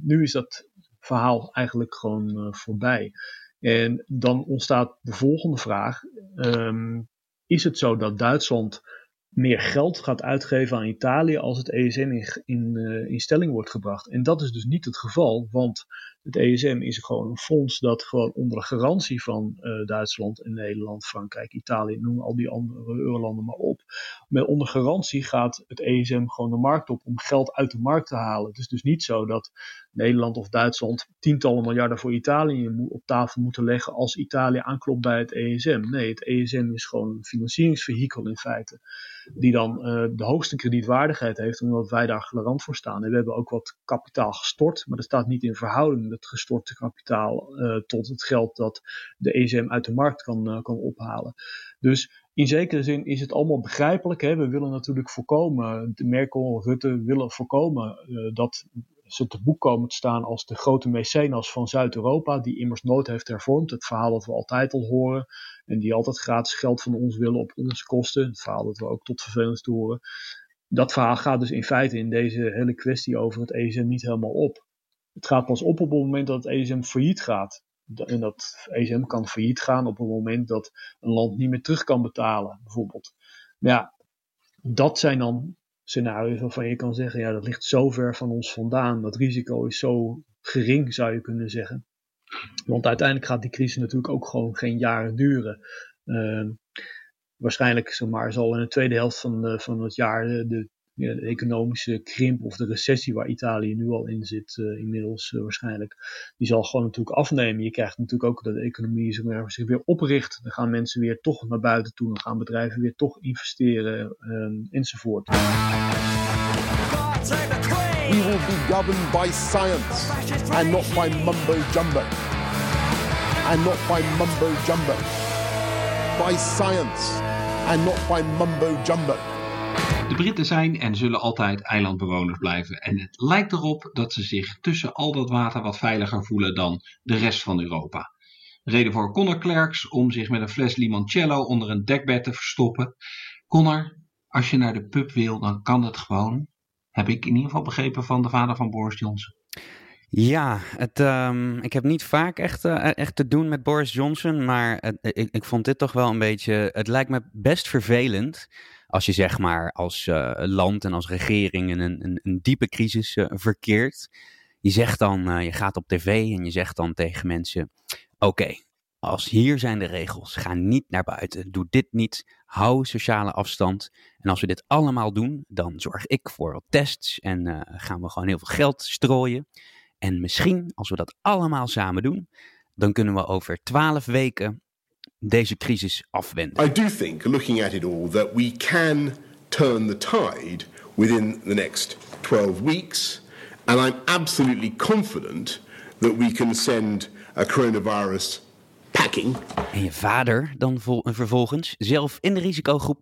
Speaker 3: nu is dat verhaal eigenlijk gewoon voorbij. En dan ontstaat de volgende vraag. Um, is het zo dat Duitsland meer geld gaat uitgeven aan Italië als het ESM in, uh, in stelling wordt gebracht. En dat is dus niet het geval, want het ESM is gewoon een fonds dat gewoon onder de garantie van uh, Duitsland en Nederland, Frankrijk, Italië, noem al die andere eurolanden maar op. Met onder garantie gaat het ESM gewoon de markt op om geld uit de markt te halen. Het is dus niet zo dat Nederland of Duitsland tientallen miljarden voor Italië op tafel moeten leggen als Italië aanklopt bij het ESM. Nee, het ESM is gewoon een financieringsvehikel in feite, die dan uh, de hoogste kredietwaardigheid heeft, omdat wij daar garant voor staan. En we hebben ook wat kapitaal gestort, maar dat staat niet in verhouding het gestorte kapitaal uh, tot het geld dat de ESM uit de markt kan, uh, kan ophalen. Dus in zekere zin is het allemaal begrijpelijk. Hè? We willen natuurlijk voorkomen, Merkel, Rutte willen voorkomen dat ze te boek komen te staan als de grote mecenas van Zuid-Europa, die immers nooit heeft hervormd. Het verhaal dat we altijd al horen en die altijd gratis geld van ons willen op onze kosten. Het verhaal dat we ook tot vervelend horen. Dat verhaal gaat dus in feite in deze hele kwestie over het ESM niet helemaal op. Het gaat pas op op het moment dat het ESM failliet gaat. En dat ESM kan failliet gaan op het moment dat een land niet meer terug kan betalen, bijvoorbeeld. Maar ja, dat zijn dan scenario's waarvan je kan zeggen, ja, dat ligt zo ver van ons vandaan. Dat risico is zo gering, zou je kunnen zeggen. Want uiteindelijk gaat die crisis natuurlijk ook gewoon geen jaren duren. Uh, waarschijnlijk zeg zal in de tweede helft van, van het jaar de, economische krimp of de recessie waar Italië nu al in zit, uh, inmiddels uh, waarschijnlijk, die zal gewoon natuurlijk afnemen. Je krijgt natuurlijk ook dat de economie zich weer opricht. Dan gaan mensen weer toch naar buiten toe, dan gaan bedrijven weer toch investeren um, enzovoort.
Speaker 5: We will be governed by science and not by mumbo jumbo. And not by mumbo jumbo. By science and not by mumbo jumbo.
Speaker 2: De Britten zijn en zullen altijd eilandbewoners blijven. En het lijkt erop dat ze zich tussen al dat water wat veiliger voelen dan de rest van Europa. Reden voor Connor Clerks om zich met een fles limoncello onder een dekbed te verstoppen. Connor, als je naar de pub wil, dan kan het gewoon. Heb ik in ieder geval begrepen van de vader van Boris Johnson.
Speaker 6: Ja, het, um, ik heb niet vaak echt, uh, echt te doen met Boris Johnson, maar ik, ik vond dit toch wel een beetje. Het lijkt me best vervelend als je zeg maar als uh, land en als regering in een, een, een diepe crisis uh, verkeert. Je zegt dan, je gaat op tv en je zegt dan tegen mensen: Oké, als hier zijn de regels, ga niet naar buiten, doe dit niet, hou sociale afstand. En als we dit allemaal doen, dan zorg ik voor tests en gaan we gewoon heel veel geld strooien. En misschien, als we dat allemaal samen doen, dan kunnen we over twaalf weken deze crisis afwenden.
Speaker 5: I do think, looking at it all, that we can turn the tide within the next 12 weeks. And I'm absolutely confident that we can send a coronavirus packing.
Speaker 6: En je vader dan vervolgens zelf in de risicogroep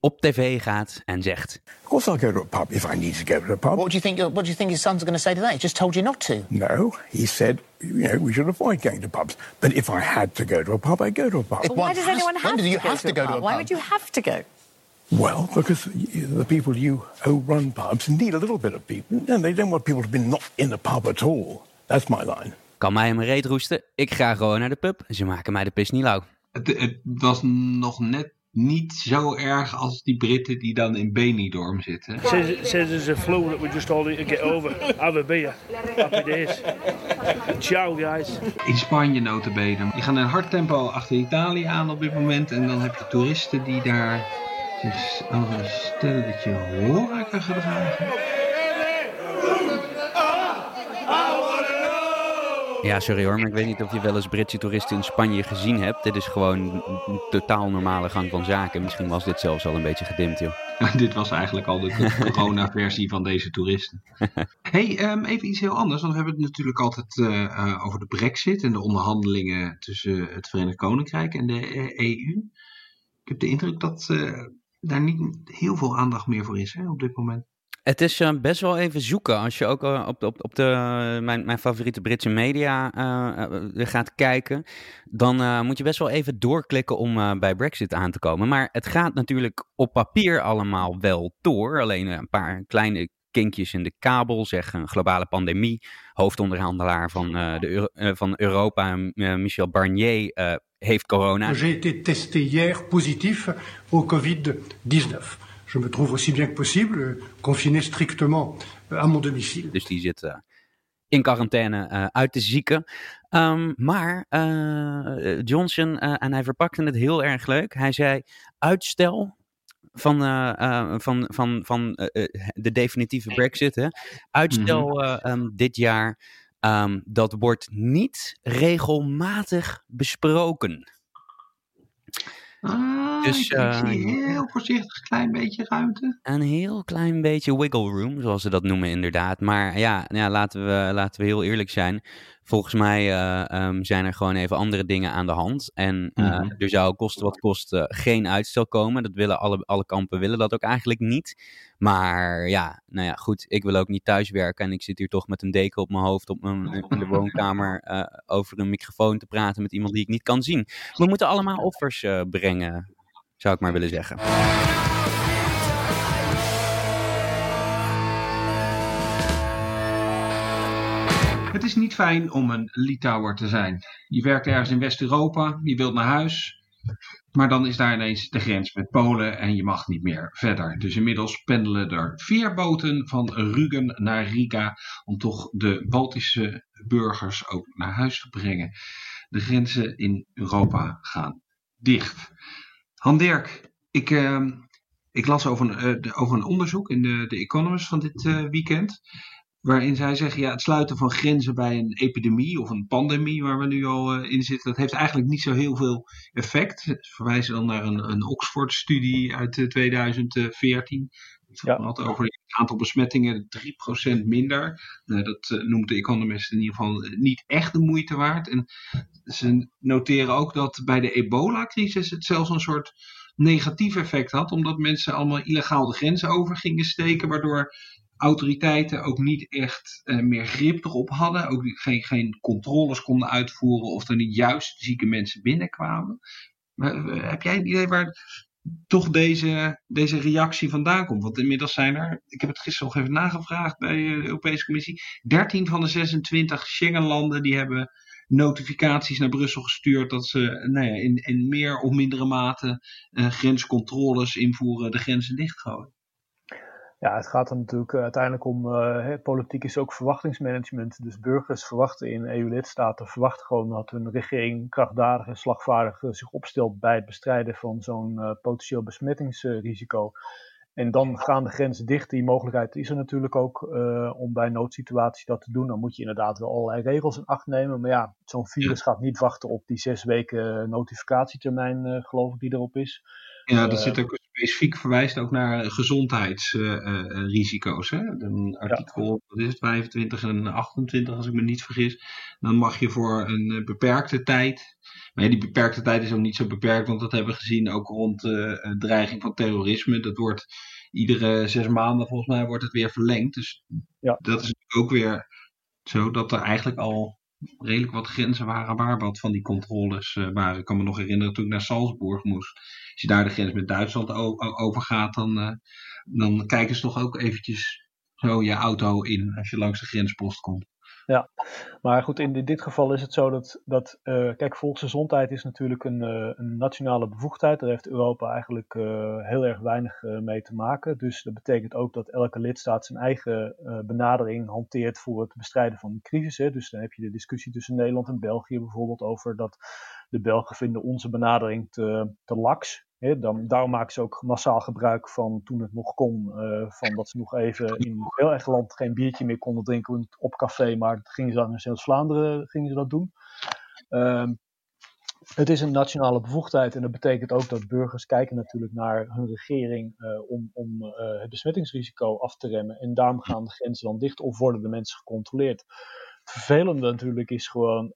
Speaker 6: op tv gaat en zegt:
Speaker 7: Of course I'll go to a pub if I need to go to a pub.
Speaker 8: What do you think? What do you think his sons are going to say to that? He just told you not to.
Speaker 7: No, he said, you know, we should avoid going to pubs. But if I had to go to a pub, I'd go to a pub.
Speaker 8: But why does anyone have
Speaker 9: when do
Speaker 8: to
Speaker 9: you
Speaker 8: go
Speaker 9: have
Speaker 8: to,
Speaker 9: to go
Speaker 8: a
Speaker 9: to a
Speaker 8: pub? Why would you have to go?
Speaker 7: Well, because the people you who run pubs need a little bit of people, and they don't want people to be not in a pub at all. That's my line.
Speaker 6: Kan mij hem reet roesten? Ik ga gewoon naar de pub. Ze maken mij de pis niet lauw.
Speaker 2: Het, het was nog net niet zo erg als die Britten die dan in Benidorm zitten.
Speaker 10: Says, says there's a flu that we just all need to get over. Have a beer. Happy days. Ciao guys.
Speaker 2: In Spanje notabene. Die gaan in hard tempo achter Italië aan op dit moment. En dan heb je toeristen die daar zich als een stelletje horeca gedragen.
Speaker 6: Ja, sorry hoor, maar ik weet niet of je wel eens Britse toeristen in Spanje gezien hebt. Dit is gewoon een totaal normale gang van zaken. Misschien was dit zelfs al een beetje gedimd, joh.
Speaker 2: dit was eigenlijk al de corona-versie van deze toeristen. hey, um, even iets heel anders. Want we hebben het natuurlijk altijd uh, uh, over de brexit en de onderhandelingen tussen het Verenigd Koninkrijk en de EU. Ik heb de indruk dat uh, daar niet heel veel aandacht meer voor is hè, op dit moment.
Speaker 6: Het is uh, best wel even zoeken als je ook uh, op, op, op de, mijn, mijn favoriete Britse media gaat kijken. Dan moet je best wel even doorklikken om bij Brexit aan te komen. Maar het gaat natuurlijk op papier allemaal wel door. Alleen een paar kleine kinkjes in de kabel, zeg een globale pandemie. Hoofdonderhandelaar van, de van Europa, Michel Barnier, heeft corona.
Speaker 11: Testé hier positief au Covid-19. Je me trouve aussi bien que possible confiné strictement à mon domicile.
Speaker 6: Dus die zit uh, in quarantaine uh, uit te zieken. Um, maar uh, Johnson, en hij verpakte het heel erg leuk. Hij zei uitstel van, van, van, van de definitieve brexit. Hè? Uitstel mm -hmm. um, dit jaar. Um, dat wordt niet regelmatig besproken.
Speaker 2: Ah, dus, ik, uh, zie heel voorzichtig een klein beetje ruimte.
Speaker 6: Een heel klein beetje wiggle room, zoals ze dat noemen inderdaad. Maar ja, ja laten, we, laten we heel eerlijk zijn. Volgens mij uh, um, zijn er gewoon even andere dingen aan de hand. En uh, mm-hmm. er zou kosten wat kost uh, geen uitstel komen. Dat willen alle, alle kampen willen dat ook eigenlijk niet. Maar ja, nou ja, goed. Ik wil ook niet thuiswerken. En ik zit hier toch met een deken op mijn hoofd op mijn, in de woonkamer over een microfoon te praten met iemand die ik niet kan zien. We moeten allemaal offers brengen, zou ik maar willen zeggen.
Speaker 2: Het is niet fijn om een Litouwer te zijn. Je werkt ergens in West-Europa, je wilt naar huis. Maar dan is daar ineens de grens met Polen en je mag niet meer verder. Dus inmiddels pendelen er vier boten van Rügen naar Riga om toch de Baltische burgers ook naar huis te brengen. De grenzen in Europa gaan dicht. Han Dirk, ik, uh, ik las over een, uh, over een onderzoek in de, de Economist van dit uh, weekend waarin zij zeggen, ja, het sluiten van grenzen bij een epidemie of een pandemie waar we nu al uh, in zitten, dat heeft eigenlijk niet zo heel veel effect. Ze verwijzen dan naar een, een Oxford-studie uit uh, 2014. Het had over het aantal besmettingen 3% minder. Uh, dat noemt de Economist in ieder geval niet echt de moeite waard. En ze noteren ook dat bij de ebola-crisis het zelfs een soort negatief effect had, omdat mensen allemaal illegaal de grenzen over gingen steken, waardoor autoriteiten ook niet echt uh, meer grip erop hadden. Ook geen, geen controles konden uitvoeren of er niet juist zieke mensen binnenkwamen. Maar, uh, heb jij een idee waar toch deze, deze reactie vandaan komt? Want inmiddels zijn er, ik heb het gisteren nog even nagevraagd bij de Europese Commissie, 13 van de 26 Schengenlanden die hebben notificaties naar Brussel gestuurd dat ze nou ja, in, in meer of mindere mate grenscontroles invoeren, de grenzen dichtgooien.
Speaker 3: Ja, het gaat er natuurlijk uh, uiteindelijk om, uh, politiek is ook verwachtingsmanagement. Dus burgers verwachten in EU-lidstaten, verwachten gewoon dat hun regering krachtdadig en slagvaardig uh, zich opstelt bij het bestrijden van zo'n potentieel besmettingsrisico. En dan gaan de grenzen dicht. Die mogelijkheid is er natuurlijk ook om bij noodsituaties dat te doen. Dan moet je inderdaad wel allerlei regels in acht nemen. Maar ja, zo'n virus gaat niet wachten op die zes weken notificatietermijn, geloof ik, die erop is.
Speaker 2: Ja, dat zit ook specifiek verwijst ook naar gezondheidsrisico's. Uh, Een artikel, ja. wat is het, 25 en 28 als ik me niet vergis. Dan mag je voor een beperkte tijd. Maar ja, die beperkte tijd is ook niet zo beperkt, want dat hebben we gezien ook rond de dreiging van terrorisme. Dat wordt iedere zes maanden volgens mij wordt het weer verlengd. Dus ja. dat is ook weer zo dat er eigenlijk al redelijk wat grenzen waren waar wat van die controles uh, waren. Ik kan me nog herinneren toen ik naar Salzburg moest. Als je daar de grens met Duitsland overgaat, dan, uh, dan kijken ze toch ook eventjes zo je auto in als je langs de grenspost komt.
Speaker 3: Ja, maar goed, in dit geval is het zo dat, dat uh, kijk, volksgezondheid is natuurlijk een, uh, een, nationale bevoegdheid. Daar heeft Europa eigenlijk uh, heel erg weinig mee te maken. Dus dat betekent ook dat elke lidstaat zijn eigen benadering hanteert voor het bestrijden van de crisis. Hè. Dus dan heb je de discussie tussen Nederland en België bijvoorbeeld over dat de Belgen vinden onze benadering te, te laks. Dan, daarom maken ze ook massaal gebruik van toen het nog kon, uh, van dat ze nog even in heel erg land geen biertje meer konden drinken op café, maar gingen ze dan in Zuid-Vlaanderen gingen ze dat doen. Uh, het is een nationale bevoegdheid en dat betekent ook dat burgers kijken natuurlijk naar hun regering uh, om, om uh, het besmettingsrisico af te remmen. En daarom gaan de grenzen dan dicht of worden de mensen gecontroleerd. Het vervelende natuurlijk is gewoon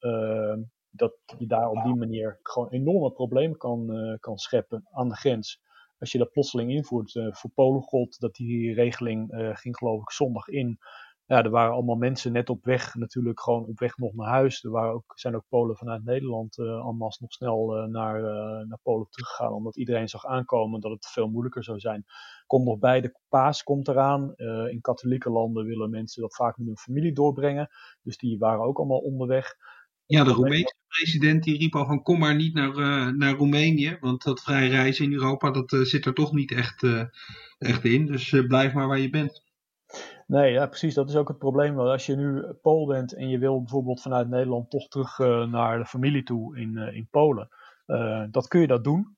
Speaker 3: dat je daar op die manier gewoon enorme problemen kan, uh, kan scheppen aan de grens. Als je dat plotseling invoert, uh, voor Polen gold dat die regeling uh, ging geloof ik zondag in. Ja, er waren allemaal mensen net op weg, natuurlijk gewoon op weg nog naar huis. Er waren ook, zijn ook Polen vanuit Nederland allemaal nog snel naar, naar Polen teruggegaan, omdat iedereen zag aankomen dat het veel moeilijker zou zijn. Komt nog bij, de paas komt eraan. in katholieke landen willen mensen dat vaak met hun familie doorbrengen. Dus die waren ook allemaal onderweg.
Speaker 2: Ja, de Roemeense president die riep al van kom maar niet naar, uh, naar Roemenië, want dat vrij reizen in Europa dat uh, zit er toch niet echt, uh, echt in. Dus blijf maar waar je bent.
Speaker 3: Nee, ja, precies. Dat is ook het probleem. Als je nu Pool bent en je wil bijvoorbeeld vanuit Nederland toch terug naar de familie toe in, in Polen, dat kun je dat doen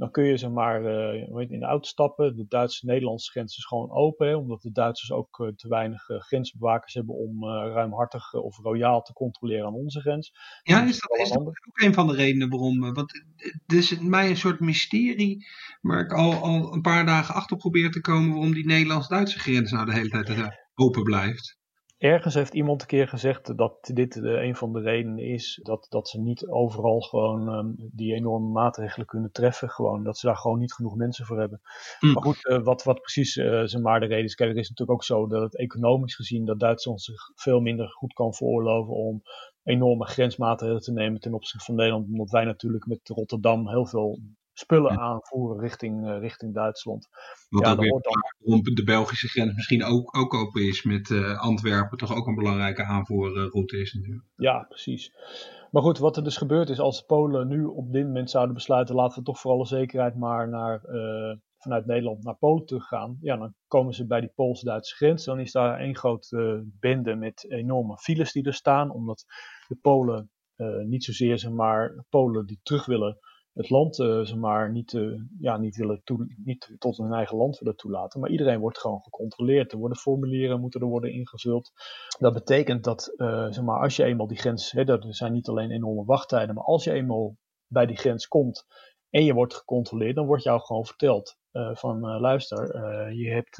Speaker 3: dan kun je zeg maar uh, in de auto stappen. De Duitse-Nederlandse grens is gewoon open, hè, omdat de Duitsers ook uh, te weinig uh, grensbewakers hebben om ruimhartig of royaal te controleren aan onze grens.
Speaker 2: Ja, is dat, is dat ook een van de redenen waarom? Want het is mij een soort mysterie waar ik al, al een paar dagen achter probeer te komen waarom die Nederlands-Duitse grens nou de hele tijd open blijft.
Speaker 3: Ergens heeft iemand een keer gezegd dat dit uh, een van de redenen is dat, dat ze niet overal gewoon um, die enorme maatregelen kunnen treffen. Gewoon, dat ze daar gewoon niet genoeg mensen voor hebben. Mm. Maar goed, uh, wat, wat precies uh, zeg maar de reden is. Kijk, er is natuurlijk ook zo dat het economisch gezien dat Duitsland zich veel minder goed kan veroorloven om enorme grensmaatregelen te nemen ten opzichte van Nederland. Omdat wij natuurlijk met Rotterdam heel veel spullen aanvoeren richting, uh, richting Duitsland.
Speaker 2: Wat ja, ook weer de Belgische grens misschien ook, ook open is met uh, Antwerpen, toch ook een belangrijke aanvoerroute is natuurlijk.
Speaker 3: Ja, precies. Maar goed, wat er dus gebeurt is als Polen nu op dit moment zouden besluiten, laten we toch voor alle zekerheid maar naar, uh, vanuit Nederland naar Polen teruggaan. Ja, dan komen ze bij die Pools-Duitse grens. Dan is daar één grote bende met enorme files die er staan, omdat de Polen niet zozeer zeg maar Polen die terug willen het land uh, zeg niet, uh, ja, niet, willen toe, niet tot hun eigen land willen toelaten. Maar iedereen wordt gewoon gecontroleerd. Er worden formulieren moeten er worden ingevuld. Dat betekent dat uh, zeg als je eenmaal die grens, hè, er zijn niet alleen enorme wachttijden, maar als je eenmaal bij die grens komt en je wordt gecontroleerd, dan wordt jou gewoon verteld van luister, je hebt,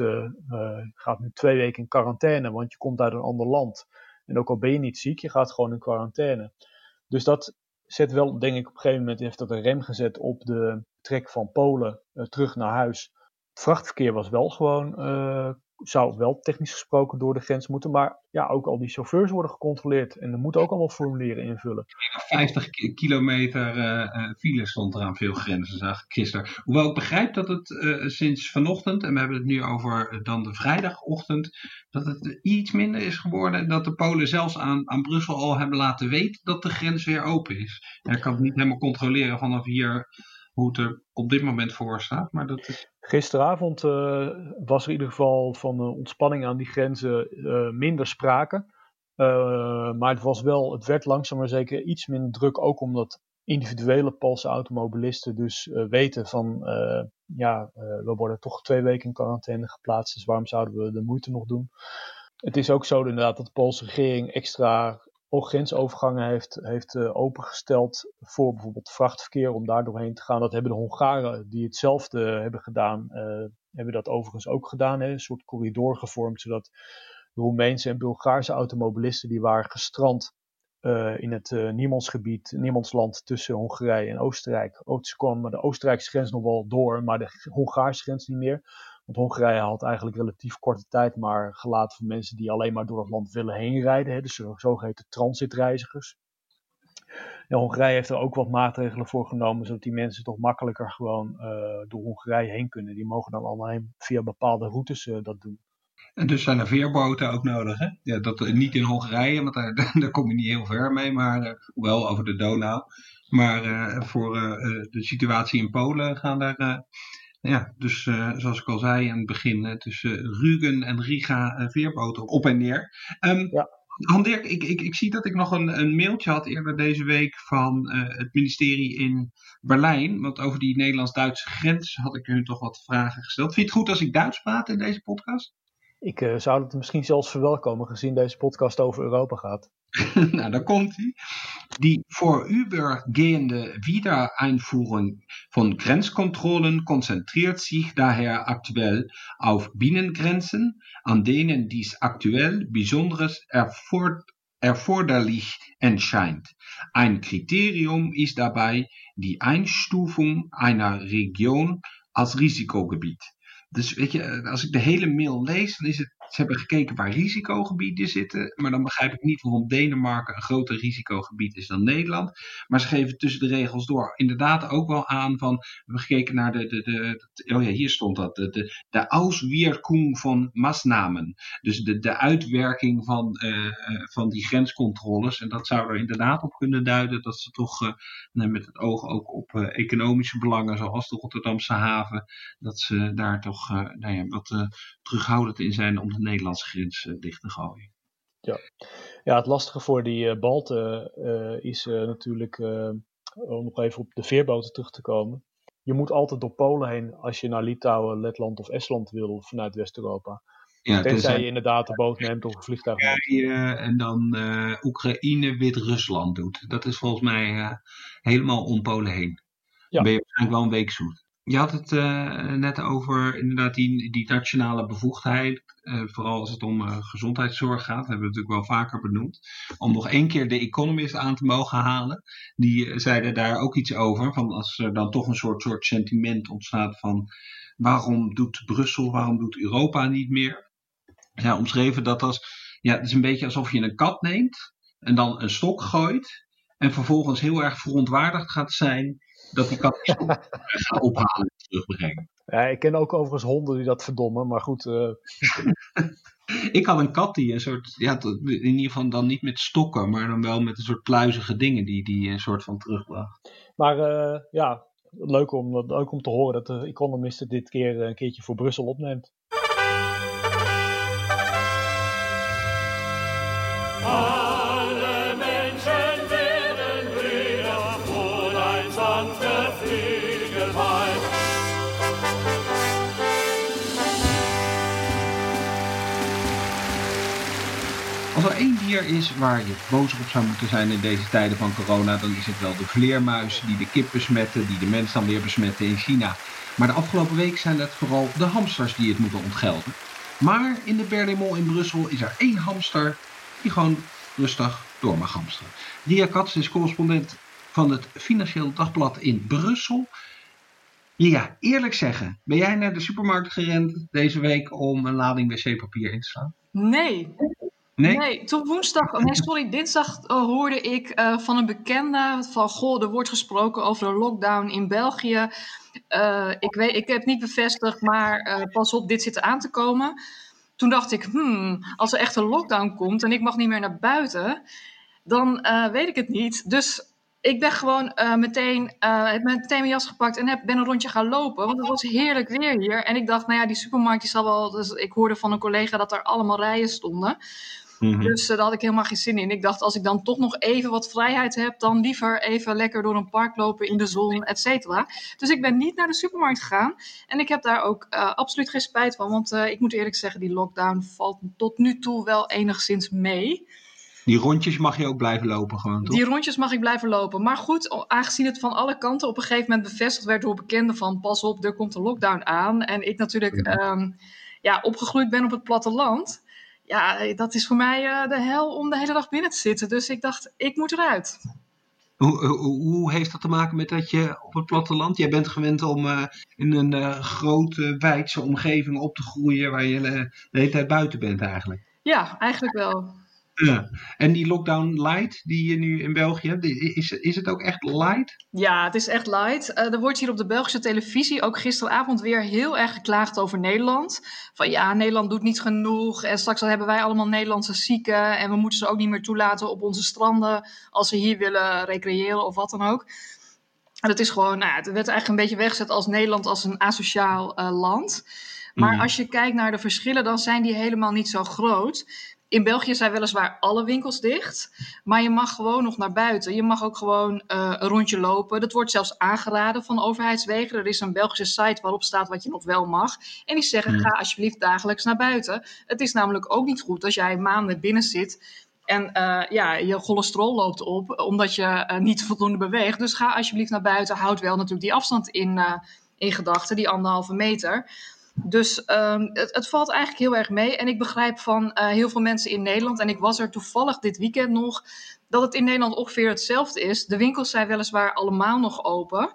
Speaker 3: gaat nu twee weken in quarantaine, want je komt uit een ander land. En ook al ben je niet ziek, je gaat gewoon in quarantaine. Dus dat zet wel, denk ik, op een gegeven moment heeft dat een rem gezet op de trek van Polen uh, terug naar huis. Het vrachtverkeer was wel gewoon, uh, zou wel technisch gesproken door de grens moeten. Maar ja, ook al die chauffeurs worden gecontroleerd en er moeten ook allemaal formulieren invullen.
Speaker 2: 50 kilometer uh, file stond er aan veel grenzen, zag ik gisteren. Hoewel ik begrijp dat het uh, sinds vanochtend, en we hebben het nu over dan de vrijdagochtend, dat het iets minder is geworden. Dat de Polen zelfs aan, aan Brussel al hebben laten weten dat de grens weer open is. En ik kan het niet helemaal controleren vanaf hier hoe het er op dit moment voor staat. Maar dat is...
Speaker 3: Gisteravond uh, was er in ieder geval van de ontspanning aan die grenzen uh, minder sprake. Uh, maar het, was wel, het werd langzaam maar zeker iets minder druk. Ook omdat individuele Poolse automobilisten dus weten van... ja, we worden toch twee weken in quarantaine geplaatst. Dus waarom zouden we de moeite nog doen? Het is ook zo inderdaad dat de Poolse regering extra ook grensovergangen heeft, heeft uh, opengesteld voor bijvoorbeeld vrachtverkeer om daar doorheen te gaan. Dat hebben de Hongaren die hetzelfde hebben gedaan, uh, hebben dat overigens ook gedaan. Hè? Een soort corridor gevormd, zodat de Roemeense en Bulgaarse automobilisten die waren gestrand in het Niemandsgebied, Niemandsland tussen Hongarije en Oostenrijk. Ook, ze kwamen de Oostenrijkse grens nog wel door, maar de Hongaarse grens niet meer. Want Hongarije had eigenlijk relatief korte tijd maar gelaten voor mensen die alleen maar door het land willen heen rijden. Hè, dus zogeheten transitreizigers. Hongarije heeft er ook wat maatregelen voor genomen, zodat die mensen toch makkelijker gewoon uh, door Hongarije heen kunnen. Die mogen dan alleen via bepaalde routes uh, dat doen.
Speaker 2: En dus zijn er veerboten ook nodig, hè? Ja, dat, niet in Hongarije, want daar, daar kom je niet heel ver mee, maar wel over de Donau. Maar voor de situatie in Polen gaan daar ja, dus uh, zoals ik al zei in het begin, uh, tussen Rügen en Riga uh, veerboten op en neer. Um, ja. Ik, ik, ik zie dat ik nog een, een mailtje had eerder deze week van het ministerie in Berlijn. Want over die Nederlands-Duitse grens had ik u toch wat vragen gesteld. Vind je het goed als ik Duits praat in deze podcast?
Speaker 3: Ik zou het misschien zelfs verwelkomen, gezien deze podcast over Europa gaat.
Speaker 2: nou, da komt hij. Die vorübergehende Wiedereinfuhrung von Grenzkontrollen konzentriert sich daher aktuell auf Binnengrenzen, an denen dies aktuell besonders erforderlich erscheint. Ein Kriterium ist dabei die Einstufung einer Region als Risikogebiet. Dus weet je, als ik de hele mail lees, dan is het ze hebben gekeken waar risicogebieden zitten, maar dan begrijp ik niet waarom Denemarken een groter risicogebied is dan Nederland. Maar ze geven tussen de regels door inderdaad ook wel aan van, we hebben gekeken naar de, de, de, oh ja, hier stond dat, de, de, de van masnamen. Dus de, de uitwerking van, uh, van die grenscontroles. En dat zou er inderdaad op kunnen duiden dat ze toch uh, met het oog ook op economische belangen, zoals de Rotterdamse haven, dat ze daar toch nou ja, wat terughoudend in zijn om Nederlandse grens uh, dicht te gooien.
Speaker 3: Ja. ja, het lastige voor die uh, Balten uh, is natuurlijk, om nog even op de veerboten terug te komen. Je moet altijd door Polen heen als je naar Litouwen, Letland of Estland wil vanuit West-Europa. Ja, Tenzij je inderdaad de boot neemt of een vliegtuig
Speaker 2: neemt. en dan Oekraïne, Wit-Rusland doet. Dat is volgens mij helemaal om Polen heen. Ja. Dan ben je waarschijnlijk wel een week zoet. Je had het uh, net over inderdaad die, nationale bevoegdheid. Uh, vooral als het om uh, gezondheidszorg gaat. Hebben we natuurlijk wel vaker benoemd. Om nog één keer de Economist aan te mogen halen. Die zeiden daar ook iets over. Van als er dan toch een soort, soort sentiment ontstaat van waarom doet Brussel, waarom doet Europa niet meer? Ja, omschreven dat als, ja, het is een beetje alsof je een kat neemt en dan een stok gooit. En vervolgens heel erg verontwaardigd gaat zijn dat die kat gaat ophalen en terugbrengen.
Speaker 3: Ja, ik ken ook overigens honden die dat verdommen, maar goed. Uh...
Speaker 2: ik had een kat die een soort, ja, in ieder geval dan niet met stokken, maar dan wel met een soort pluizige dingen die die een soort van terugbracht.
Speaker 3: Maar uh, ja, leuk om, leuk om te horen dat de Economist dit keer een keertje voor Brussel opneemt.
Speaker 2: Dier is waar je boos op zou moeten zijn in deze tijden van corona, dan is het wel de vleermuis die de kip besmetten, die de mens dan weer besmetten in China. Maar de afgelopen week zijn het vooral de hamsters die het moeten ontgelden. Maar in de Berlaymont in Brussel is er één hamster die gewoon rustig door mag hamsteren. Ria Katz is correspondent van het Financieel Dagblad in Brussel. Ja, eerlijk zeggen, ben jij naar de supermarkt gerend deze week om een lading wc-papier in te slaan?
Speaker 12: Nee.
Speaker 2: Nee?
Speaker 12: Toen woensdag, nee sorry, dinsdag uh, hoorde ik uh, van een bekende van goh, er wordt gesproken over een lockdown in België. Uh, ik, weet, ik heb het niet bevestigd, maar pas op, dit zit aan te komen. Toen dacht ik, hmm, als er echt een lockdown komt en ik mag niet meer naar buiten, dan weet ik het niet. Dus ik ben gewoon meteen, heb meteen mijn jas gepakt en heb, ben een rondje gaan lopen. Want het was heerlijk weer hier. En ik dacht, nou ja, die supermarkt die zal wel. Dus ik hoorde van een collega dat er allemaal rijen stonden. Mm-hmm. Dus uh, daar had ik helemaal geen zin in. Ik dacht, als ik dan toch nog even wat vrijheid heb, dan liever even lekker door een park lopen in de zon, et cetera. Dus ik ben niet naar de supermarkt gegaan. En ik heb daar ook uh, absoluut geen spijt van. Want uh, ik moet eerlijk zeggen, die lockdown valt tot nu toe wel enigszins mee.
Speaker 2: Die rondjes mag je ook blijven lopen gewoon, toch?
Speaker 12: Die rondjes mag ik blijven lopen. Maar goed, aangezien het van alle kanten op een gegeven moment bevestigd werd door bekenden van pas op, er komt een lockdown aan. En ik natuurlijk ja. Um, ja, opgegroeid ben op het platteland ja, dat is voor mij uh, de hel om de hele dag binnen te zitten. Dus ik dacht, ik moet eruit.
Speaker 2: Hoe, hoe, hoe, heeft dat te maken met dat je op het platteland, jij bent gewend om uh, in een uh, grote wijdse omgeving op te groeien waar je de hele tijd buiten bent eigenlijk?
Speaker 12: Ja, eigenlijk wel.
Speaker 2: Ja. En die lockdown light die je nu in België hebt, is, is het ook echt light?
Speaker 12: Ja, het is echt light. Uh, er wordt hier op de Belgische televisie ook gisteravond weer heel erg geklaagd over Nederland. Van ja, Nederland doet niet genoeg en straks hebben wij allemaal Nederlandse zieken en we moeten ze ook niet meer toelaten op onze stranden als ze hier willen recreëren of wat dan ook. En het is gewoon, nou, het werd eigenlijk een beetje weggezet als Nederland als een asociaal uh, land. Maar mm. als je kijkt naar de verschillen, dan zijn die helemaal niet zo groot. In België zijn weliswaar alle winkels dicht, maar je mag gewoon nog naar buiten. Je mag ook gewoon uh, een rondje lopen. Dat wordt zelfs aangeraden van overheidswegen. Er is een Belgische site waarop staat wat je nog wel mag. En die zeggen: ga alsjeblieft dagelijks naar buiten. Het is namelijk ook niet goed als jij maanden binnen zit en uh, ja, je cholesterol loopt op omdat je uh, niet voldoende beweegt. Dus ga alsjeblieft naar buiten. Houd wel natuurlijk die afstand in, in gedachten, die anderhalve meter. Dus um, het, het, valt eigenlijk heel erg mee. En ik begrijp van uh, heel veel mensen in Nederland, en ik was er toevallig dit weekend nog, dat het in Nederland ongeveer hetzelfde is. De winkels zijn weliswaar allemaal nog open.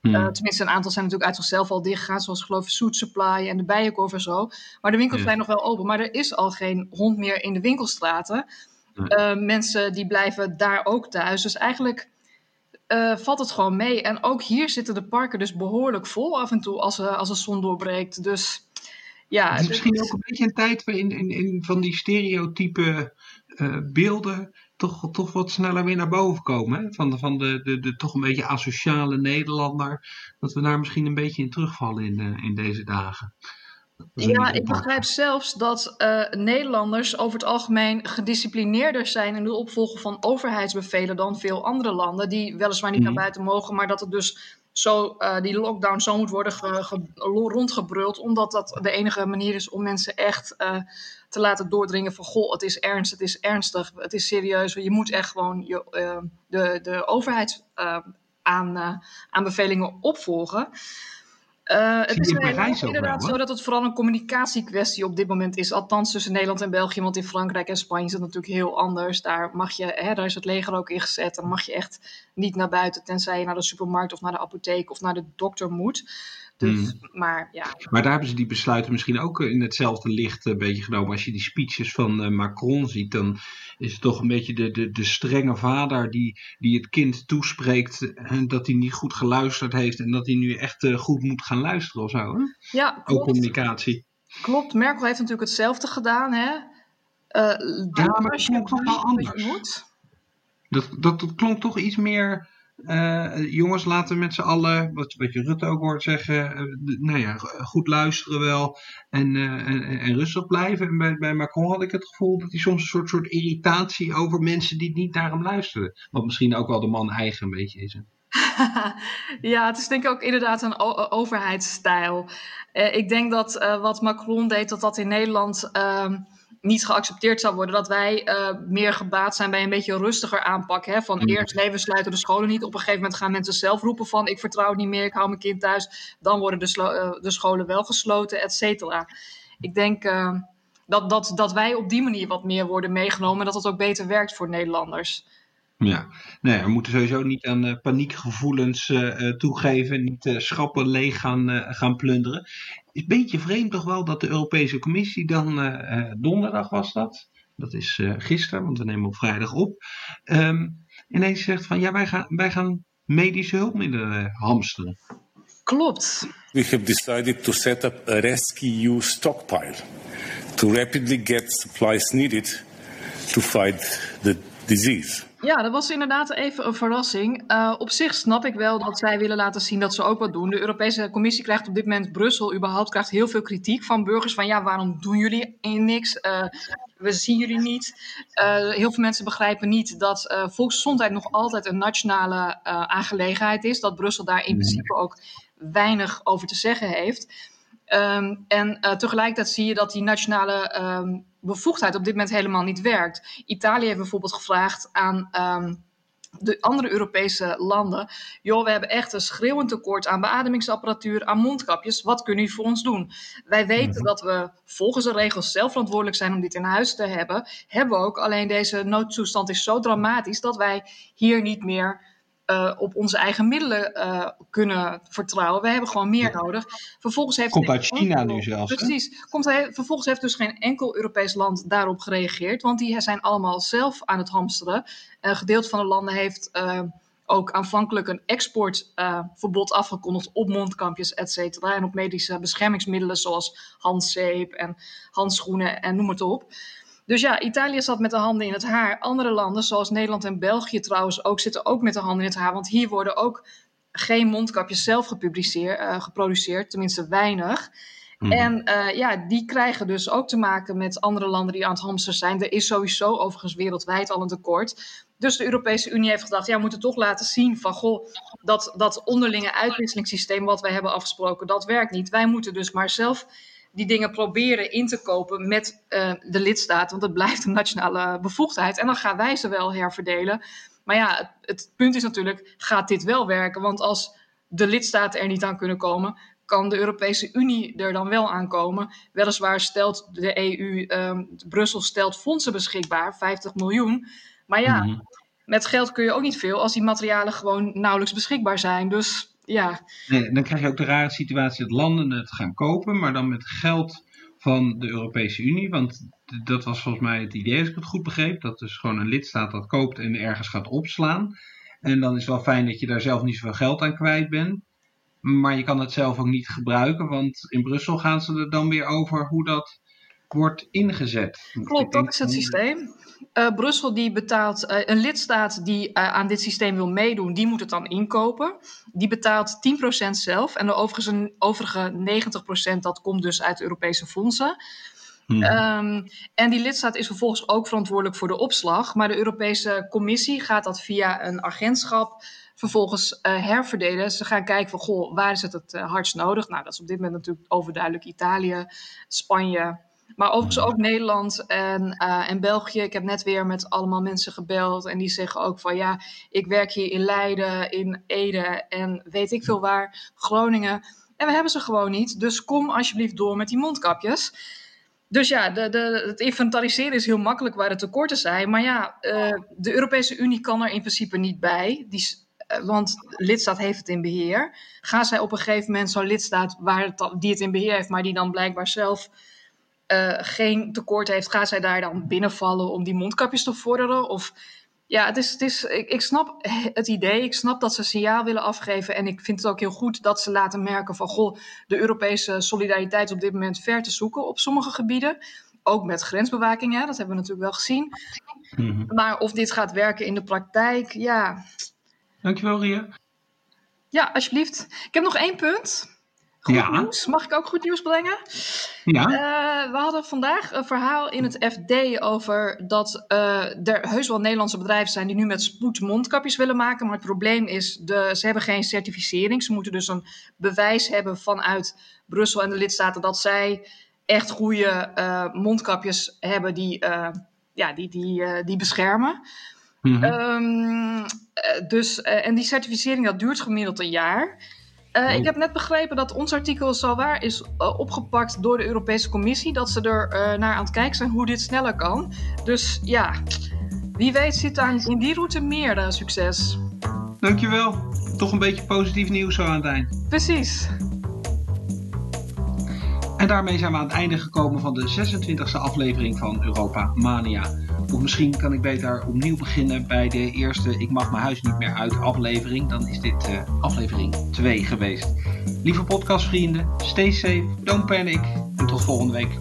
Speaker 12: Hmm. Uh, tenminste, een aantal zijn natuurlijk uit zichzelf al dichtgegaan, zoals geloof ik Soet Supply en de Bijenkorf en zo. Maar de winkels yeah. zijn nog wel open. Maar er is al geen hond meer in de winkelstraten. Uh, mensen die blijven daar ook thuis. Dus eigenlijk uh, valt het gewoon mee. En ook hier zitten de parken dus behoorlijk vol af en toe als, uh, als de zon doorbreekt. Dus ja.
Speaker 2: Het is misschien ook een beetje een tijd waarin in, in, van die stereotype uh, beelden toch, toch wat sneller weer naar boven komen. Hè? Van, de, van de, de, de toch een beetje asociale Nederlander. Dat we daar misschien een beetje in terugvallen in, in deze dagen.
Speaker 12: Ja, ik begrijp zelfs dat uh, Nederlanders over het algemeen gedisciplineerder zijn in het opvolgen van overheidsbevelen dan veel andere landen, die weliswaar niet naar buiten mogen, maar dat het dus zo, uh, die lockdown zo moet worden ge, ge, rondgebruld, omdat dat de enige manier is om mensen echt uh, te laten doordringen van goh, het is ernst, het is ernstig, het is serieus, je moet echt gewoon je, de, de overheidsaanbevelingen opvolgen. Uh, het is
Speaker 2: in Parijs
Speaker 12: inderdaad
Speaker 2: wel,
Speaker 12: zo dat het vooral een communicatiekwestie op dit moment is. Althans tussen Nederland en België. Want in Frankrijk en Spanje is het natuurlijk heel anders. Daar, mag je, hè, daar is het leger ook ingezet. Dan mag je echt niet naar buiten. Tenzij je naar de supermarkt of naar de apotheek of naar de dokter moet. Dus, maar ja,
Speaker 2: Maar daar hebben ze die besluiten misschien ook in hetzelfde licht een beetje genomen. Als je die speeches van eh, Macron ziet, dan is het toch een beetje de, de, de strenge vader die, die het kind toespreekt. En dat hij niet goed geluisterd heeft en dat hij nu echt eh, goed moet gaan luisteren of zo. Hè?
Speaker 12: ja
Speaker 2: Ook communicatie.
Speaker 12: klopt. Merkel heeft natuurlijk hetzelfde gedaan. Hè? Uh, doe
Speaker 2: maar
Speaker 12: je
Speaker 2: klonk toch wel anders.
Speaker 12: moet.
Speaker 2: Dat, dat, dat klonk toch iets meer. Eh, jongens, laten we met z'n allen, wat, wat je Rutte ook hoort zeggen, eh, nou ja, goed luisteren wel en, eh, en, en rustig blijven. En bij, bij Macron had ik het gevoel dat hij soms een soort, soort irritatie over mensen die niet naar hem luisteren. Wat misschien ook wel de man eigen een beetje is.
Speaker 12: ja, het is denk ik ook inderdaad een overheidsstijl. Ik denk dat wat Macron deed, dat dat in Nederland ehm, niet geaccepteerd zou worden. Dat wij eh, meer gebaat zijn bij een beetje rustiger aanpak. Hè? Van
Speaker 2: Mhm.
Speaker 12: eerst, nee, we sluiten de scholen niet. Op een gegeven moment gaan mensen zelf roepen van... ik vertrouw het niet meer, ik hou mijn kind thuis. Dan worden de, eh, de scholen wel gesloten, et cetera. Ik denk eh, dat, dat, dat wij op die manier wat meer worden meegenomen... en dat het ook beter werkt voor Nederlanders.
Speaker 2: Ja, nee, we moeten sowieso niet aan eh, paniekgevoelens eh, eh, toegeven, niet eh, schappen leeg gaan, eh, gaan plunderen. Is een beetje vreemd toch wel dat de Europese Commissie dan, eh, eh, donderdag was dat, dat is eh, gisteren, want we nemen op vrijdag op, ehm, ineens zegt van ja, wij gaan, wij gaan medische hulpmiddelen hamsteren.
Speaker 12: Klopt.
Speaker 13: We have decided to set up a rescue stockpile to rapidly get supplies needed to fight the disease.
Speaker 12: Ja, dat was inderdaad even een verrassing. Uh, op zich snap ik wel dat zij willen laten zien dat ze ook wat doen. De Europese Commissie krijgt op dit moment, Brussel überhaupt, krijgt heel veel kritiek van burgers. Van ja, waarom doen jullie niks? Uh, we zien jullie niet. Uh, heel veel mensen begrijpen niet dat volksgezondheid nog altijd een nationale aangelegenheid is. Dat Brussel daar in principe ook weinig over te zeggen heeft. Um, en uh, tegelijkertijd zie je dat die nationale um, bevoegdheid op dit moment helemaal niet werkt. Italië heeft bijvoorbeeld gevraagd aan um, de andere Europese landen: joh, we hebben echt een schreeuwend tekort aan beademingsapparatuur, aan mondkapjes. Wat kunnen jullie voor ons doen? Wij weten dat we volgens de regels zelf verantwoordelijk zijn om dit in huis te hebben. Hebben we ook. Alleen deze noodtoestand is zo dramatisch dat wij hier niet meer uh, op onze eigen middelen uh, kunnen vertrouwen. We hebben gewoon meer nodig. Vervolgens heeft
Speaker 2: Komt uit China enkel, nu zelfs.
Speaker 12: Precies. Komt, hij, vervolgens heeft dus geen enkel Europees land daarop gereageerd. Want die zijn allemaal zelf aan het hamsteren. Een gedeelte van de landen heeft uh, ook aanvankelijk een exportverbod afgekondigd op mondkampjes, et cetera. En op medische beschermingsmiddelen zoals handzeep en handschoenen en noem het op. Dus ja, Italië zat met de handen in het haar. Andere landen, zoals Nederland en België trouwens, ook, zitten ook met de handen in het haar. Want hier worden ook geen mondkapjes zelf gepubliceerd, uh, geproduceerd, tenminste weinig. Mm. En uh, ja, die krijgen dus ook te maken met andere landen die aan het hamsteren zijn. Er is sowieso overigens wereldwijd al een tekort. Dus de Europese Unie heeft gedacht, ja, we moeten toch laten zien van, goh, dat, dat onderlinge uitwisselingssysteem wat wij hebben afgesproken, dat werkt niet. Wij moeten dus maar zelf die dingen proberen in te kopen met uh, de lidstaten, want het blijft een nationale bevoegdheid. En dan gaan wij ze wel herverdelen. Maar ja, het, het, punt is natuurlijk, gaat dit wel werken? Want als de lidstaten er niet aan kunnen komen, kan de Europese Unie er dan wel aankomen. Weliswaar stelt de EU, um, Brussel stelt fondsen beschikbaar, 50 miljoen. Maar ja, mm-hmm. met geld kun je ook niet veel als die materialen gewoon nauwelijks beschikbaar zijn. Dus ja.
Speaker 2: Dan krijg je ook de rare situatie dat landen het gaan kopen, maar dan met geld van de Europese Unie. Want dat was volgens mij het idee, als ik het goed begreep. Dat dus gewoon een lidstaat dat koopt en ergens gaat opslaan. En dan is het wel fijn dat je daar zelf niet zoveel geld aan kwijt bent. Maar je kan het zelf ook niet gebruiken, want in Brussel gaan ze er dan weer over hoe dat wordt ingezet.
Speaker 12: Klopt, dat is het systeem. Uh, Brussel die betaalt, uh, een lidstaat die uh, aan dit systeem wil meedoen, die moet het dan inkopen. Die betaalt 10% zelf en de overige, overige 90% dat komt dus uit Europese fondsen. Hmm. Um, en die lidstaat is vervolgens ook verantwoordelijk voor de opslag. Maar de Europese Commissie gaat dat via een agentschap vervolgens herverdelen. Ze gaan kijken van, goh, waar is het het hardst nodig? Nou, dat is op dit moment natuurlijk overduidelijk Italië, Spanje, maar overigens ook Nederland en, uh, en België. Ik heb net weer met allemaal mensen gebeld. En die zeggen ook van ja, ik werk hier in Leiden, in Ede en weet ik veel waar, Groningen. En we hebben ze gewoon niet. Dus kom alsjeblieft door met die mondkapjes. Dus ja, de, de, het inventariseren is heel makkelijk waar de tekorten zijn. Maar ja, uh, de Europese Unie kan er in principe niet bij. Die, uh, want lidstaat heeft het in beheer. Gaan zij op een gegeven moment zo'n lidstaat waar die het in beheer heeft, maar die dan blijkbaar zelf uh, geen tekort heeft, gaat zij daar dan binnenvallen om die mondkapjes te vorderen? Of ja, het is, het is, ik, ik snap het idee. Ik snap dat ze signaal willen afgeven. En ik vind het ook heel goed dat ze laten merken van... goh, de Europese solidariteit is op dit moment ver te zoeken op sommige gebieden. Ook met grensbewaking, hè, dat hebben we natuurlijk wel gezien. Mm-hmm. Maar of dit gaat werken in de praktijk, ja...
Speaker 2: Dankjewel, Ria.
Speaker 12: Ja, alsjeblieft. Ik heb nog één punt. Goed ja. nieuws. Mag ik ook goed nieuws brengen?
Speaker 2: Ja.
Speaker 12: Uh, we hadden vandaag een verhaal in het FD over dat uh, er heus wel Nederlandse bedrijven zijn die nu met spoed mondkapjes willen maken. Maar het probleem is, de, ze hebben geen certificering. Ze moeten dus een bewijs hebben vanuit Brussel en de lidstaten dat zij echt goede uh, mondkapjes hebben die, ja, die, die, die beschermen. Mm-hmm. Um, dus, en die certificering dat duurt gemiddeld een jaar. Uh, oh. Ik heb net begrepen dat ons artikel zo waar is uh, opgepakt door de Europese Commissie. Dat ze er uh, naar aan het kijken zijn hoe dit sneller kan. Dus ja, wie weet zit daar in die route meer succes.
Speaker 2: Dankjewel. Toch een beetje positief nieuws zo aan het eind.
Speaker 12: Precies.
Speaker 2: En daarmee zijn we aan het einde gekomen van de 26e aflevering van Europa Mania. Of misschien kan ik beter opnieuw beginnen bij de eerste Ik mag mijn huis niet meer uit aflevering. Dan is dit uh, aflevering 2 geweest. Lieve podcastvrienden, stay safe, don't panic en tot volgende week.